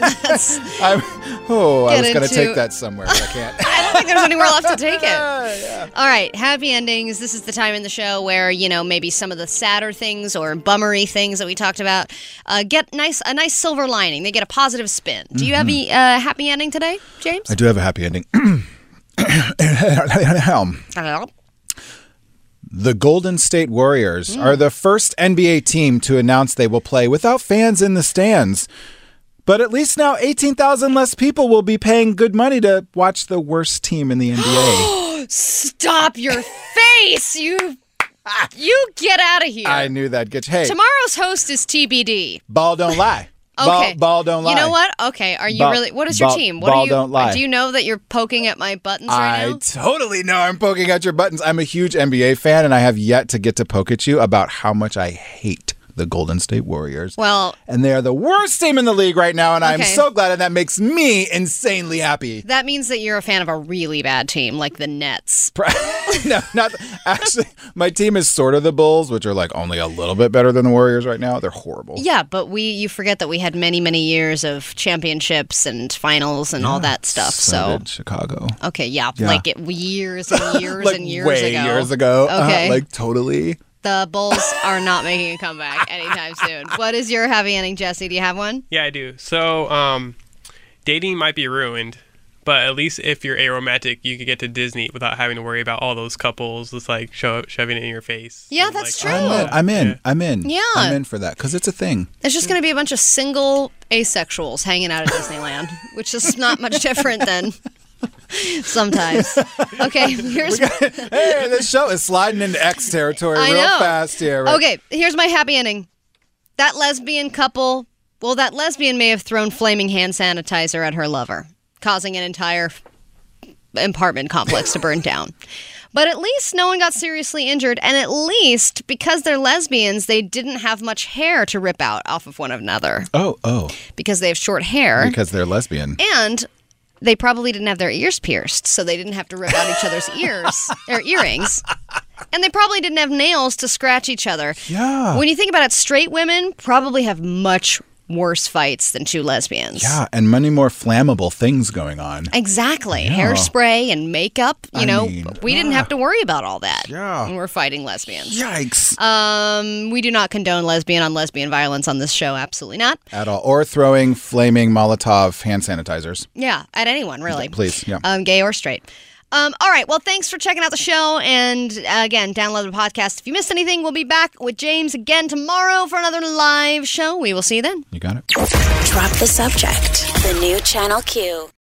Let's- I'm, oh, I was going to into- take that somewhere, but I can't. I don't think there's anywhere left to take it. All right, happy endings. This is the time in the show where you know maybe some of the sadder things or bummery things that we talked about uh, get nice a nice silver lining. They get a positive spin. Do you have a uh, happy ending today, James? I do have a happy ending. The Golden State Warriors Hmm. are the first NBA team to announce they will play without fans in the stands. But at least now 18,000 less people will be paying good money to watch the worst team in the NBA. Stop your face, you. You get out of here. I knew that'd get. Hey, Tomorrow's host is TBD. ball don't lie. Ball, Okay. ball don't lie. You know what? Okay. Are you Ball- really? What is your ball- team? What ball are you? don't uh, lie. Do you know that you're poking at my buttons right I now? totally know I'm poking at your buttons. I'm a huge NBA fan, and I have yet to get to poke at you about how much I hate the Golden State Warriors. Well, and they are the worst team in the league right now, and I'm so glad, and that makes me insanely happy. that means that you're a fan of a really bad team, like the Nets. no, not actually. My team is sort of the Bulls, which are like only a little bit better than the Warriors right now. They're horrible. Yeah, but we you forget that we had many many years of championships and finals and all that stuff. So So Chicago. okay, yeah, Yeah. like it years and years like and years way ago. years ago. Uh-huh, Okay, like totally. The Bulls are not making a comeback anytime soon. What is your happy ending, Jesse? Do you have one? Yeah, I do. So, um, dating might be ruined, but at least if you're aromantic, you could get to Disney without having to worry about all those couples just like sho- shoving it in your face. Yeah, that's true. I'm in. I'm in. I'm in. Yeah. I'm in for that because it's a thing. It's just going to be a bunch of single asexuals hanging out at Disneyland, which is not much different than sometimes. Okay, here's hey, this show is sliding into X territory I real know. fast here. right? Okay, here's my happy ending. That lesbian couple, well, that lesbian may have thrown flaming hand sanitizer at her lover, causing an entire apartment complex to burn down. But at least no one got seriously injured, and at least because they're lesbians, they didn't have much hair to rip out off of one another Oh, oh, because they have short hair. because they're lesbian. And they probably didn't have their ears pierced, so they didn't have to rip out each other's ears or earrings. And they probably didn't have nails to scratch each other. Yeah. When you think about it, straight women probably have much worse fights than two lesbians. Yeah, and many more flammable things going on. Exactly. Yeah. Hairspray and makeup, you I know, mean, we didn't have to worry about all that Yeah. when we're fighting lesbians. Yikes. Um, we do not condone lesbian on lesbian violence on this show. Absolutely not. At all. Or throwing flaming Molotov hand sanitizers. Yeah, at anyone, really. Please. Yeah. um, gay or straight. Um, all right. Well, thanks for checking out the show. And uh, again, download the podcast. If you missed anything, we'll be back with James again tomorrow for another live show. We will see you then. You got it. Drop the subject. The new Channel Q.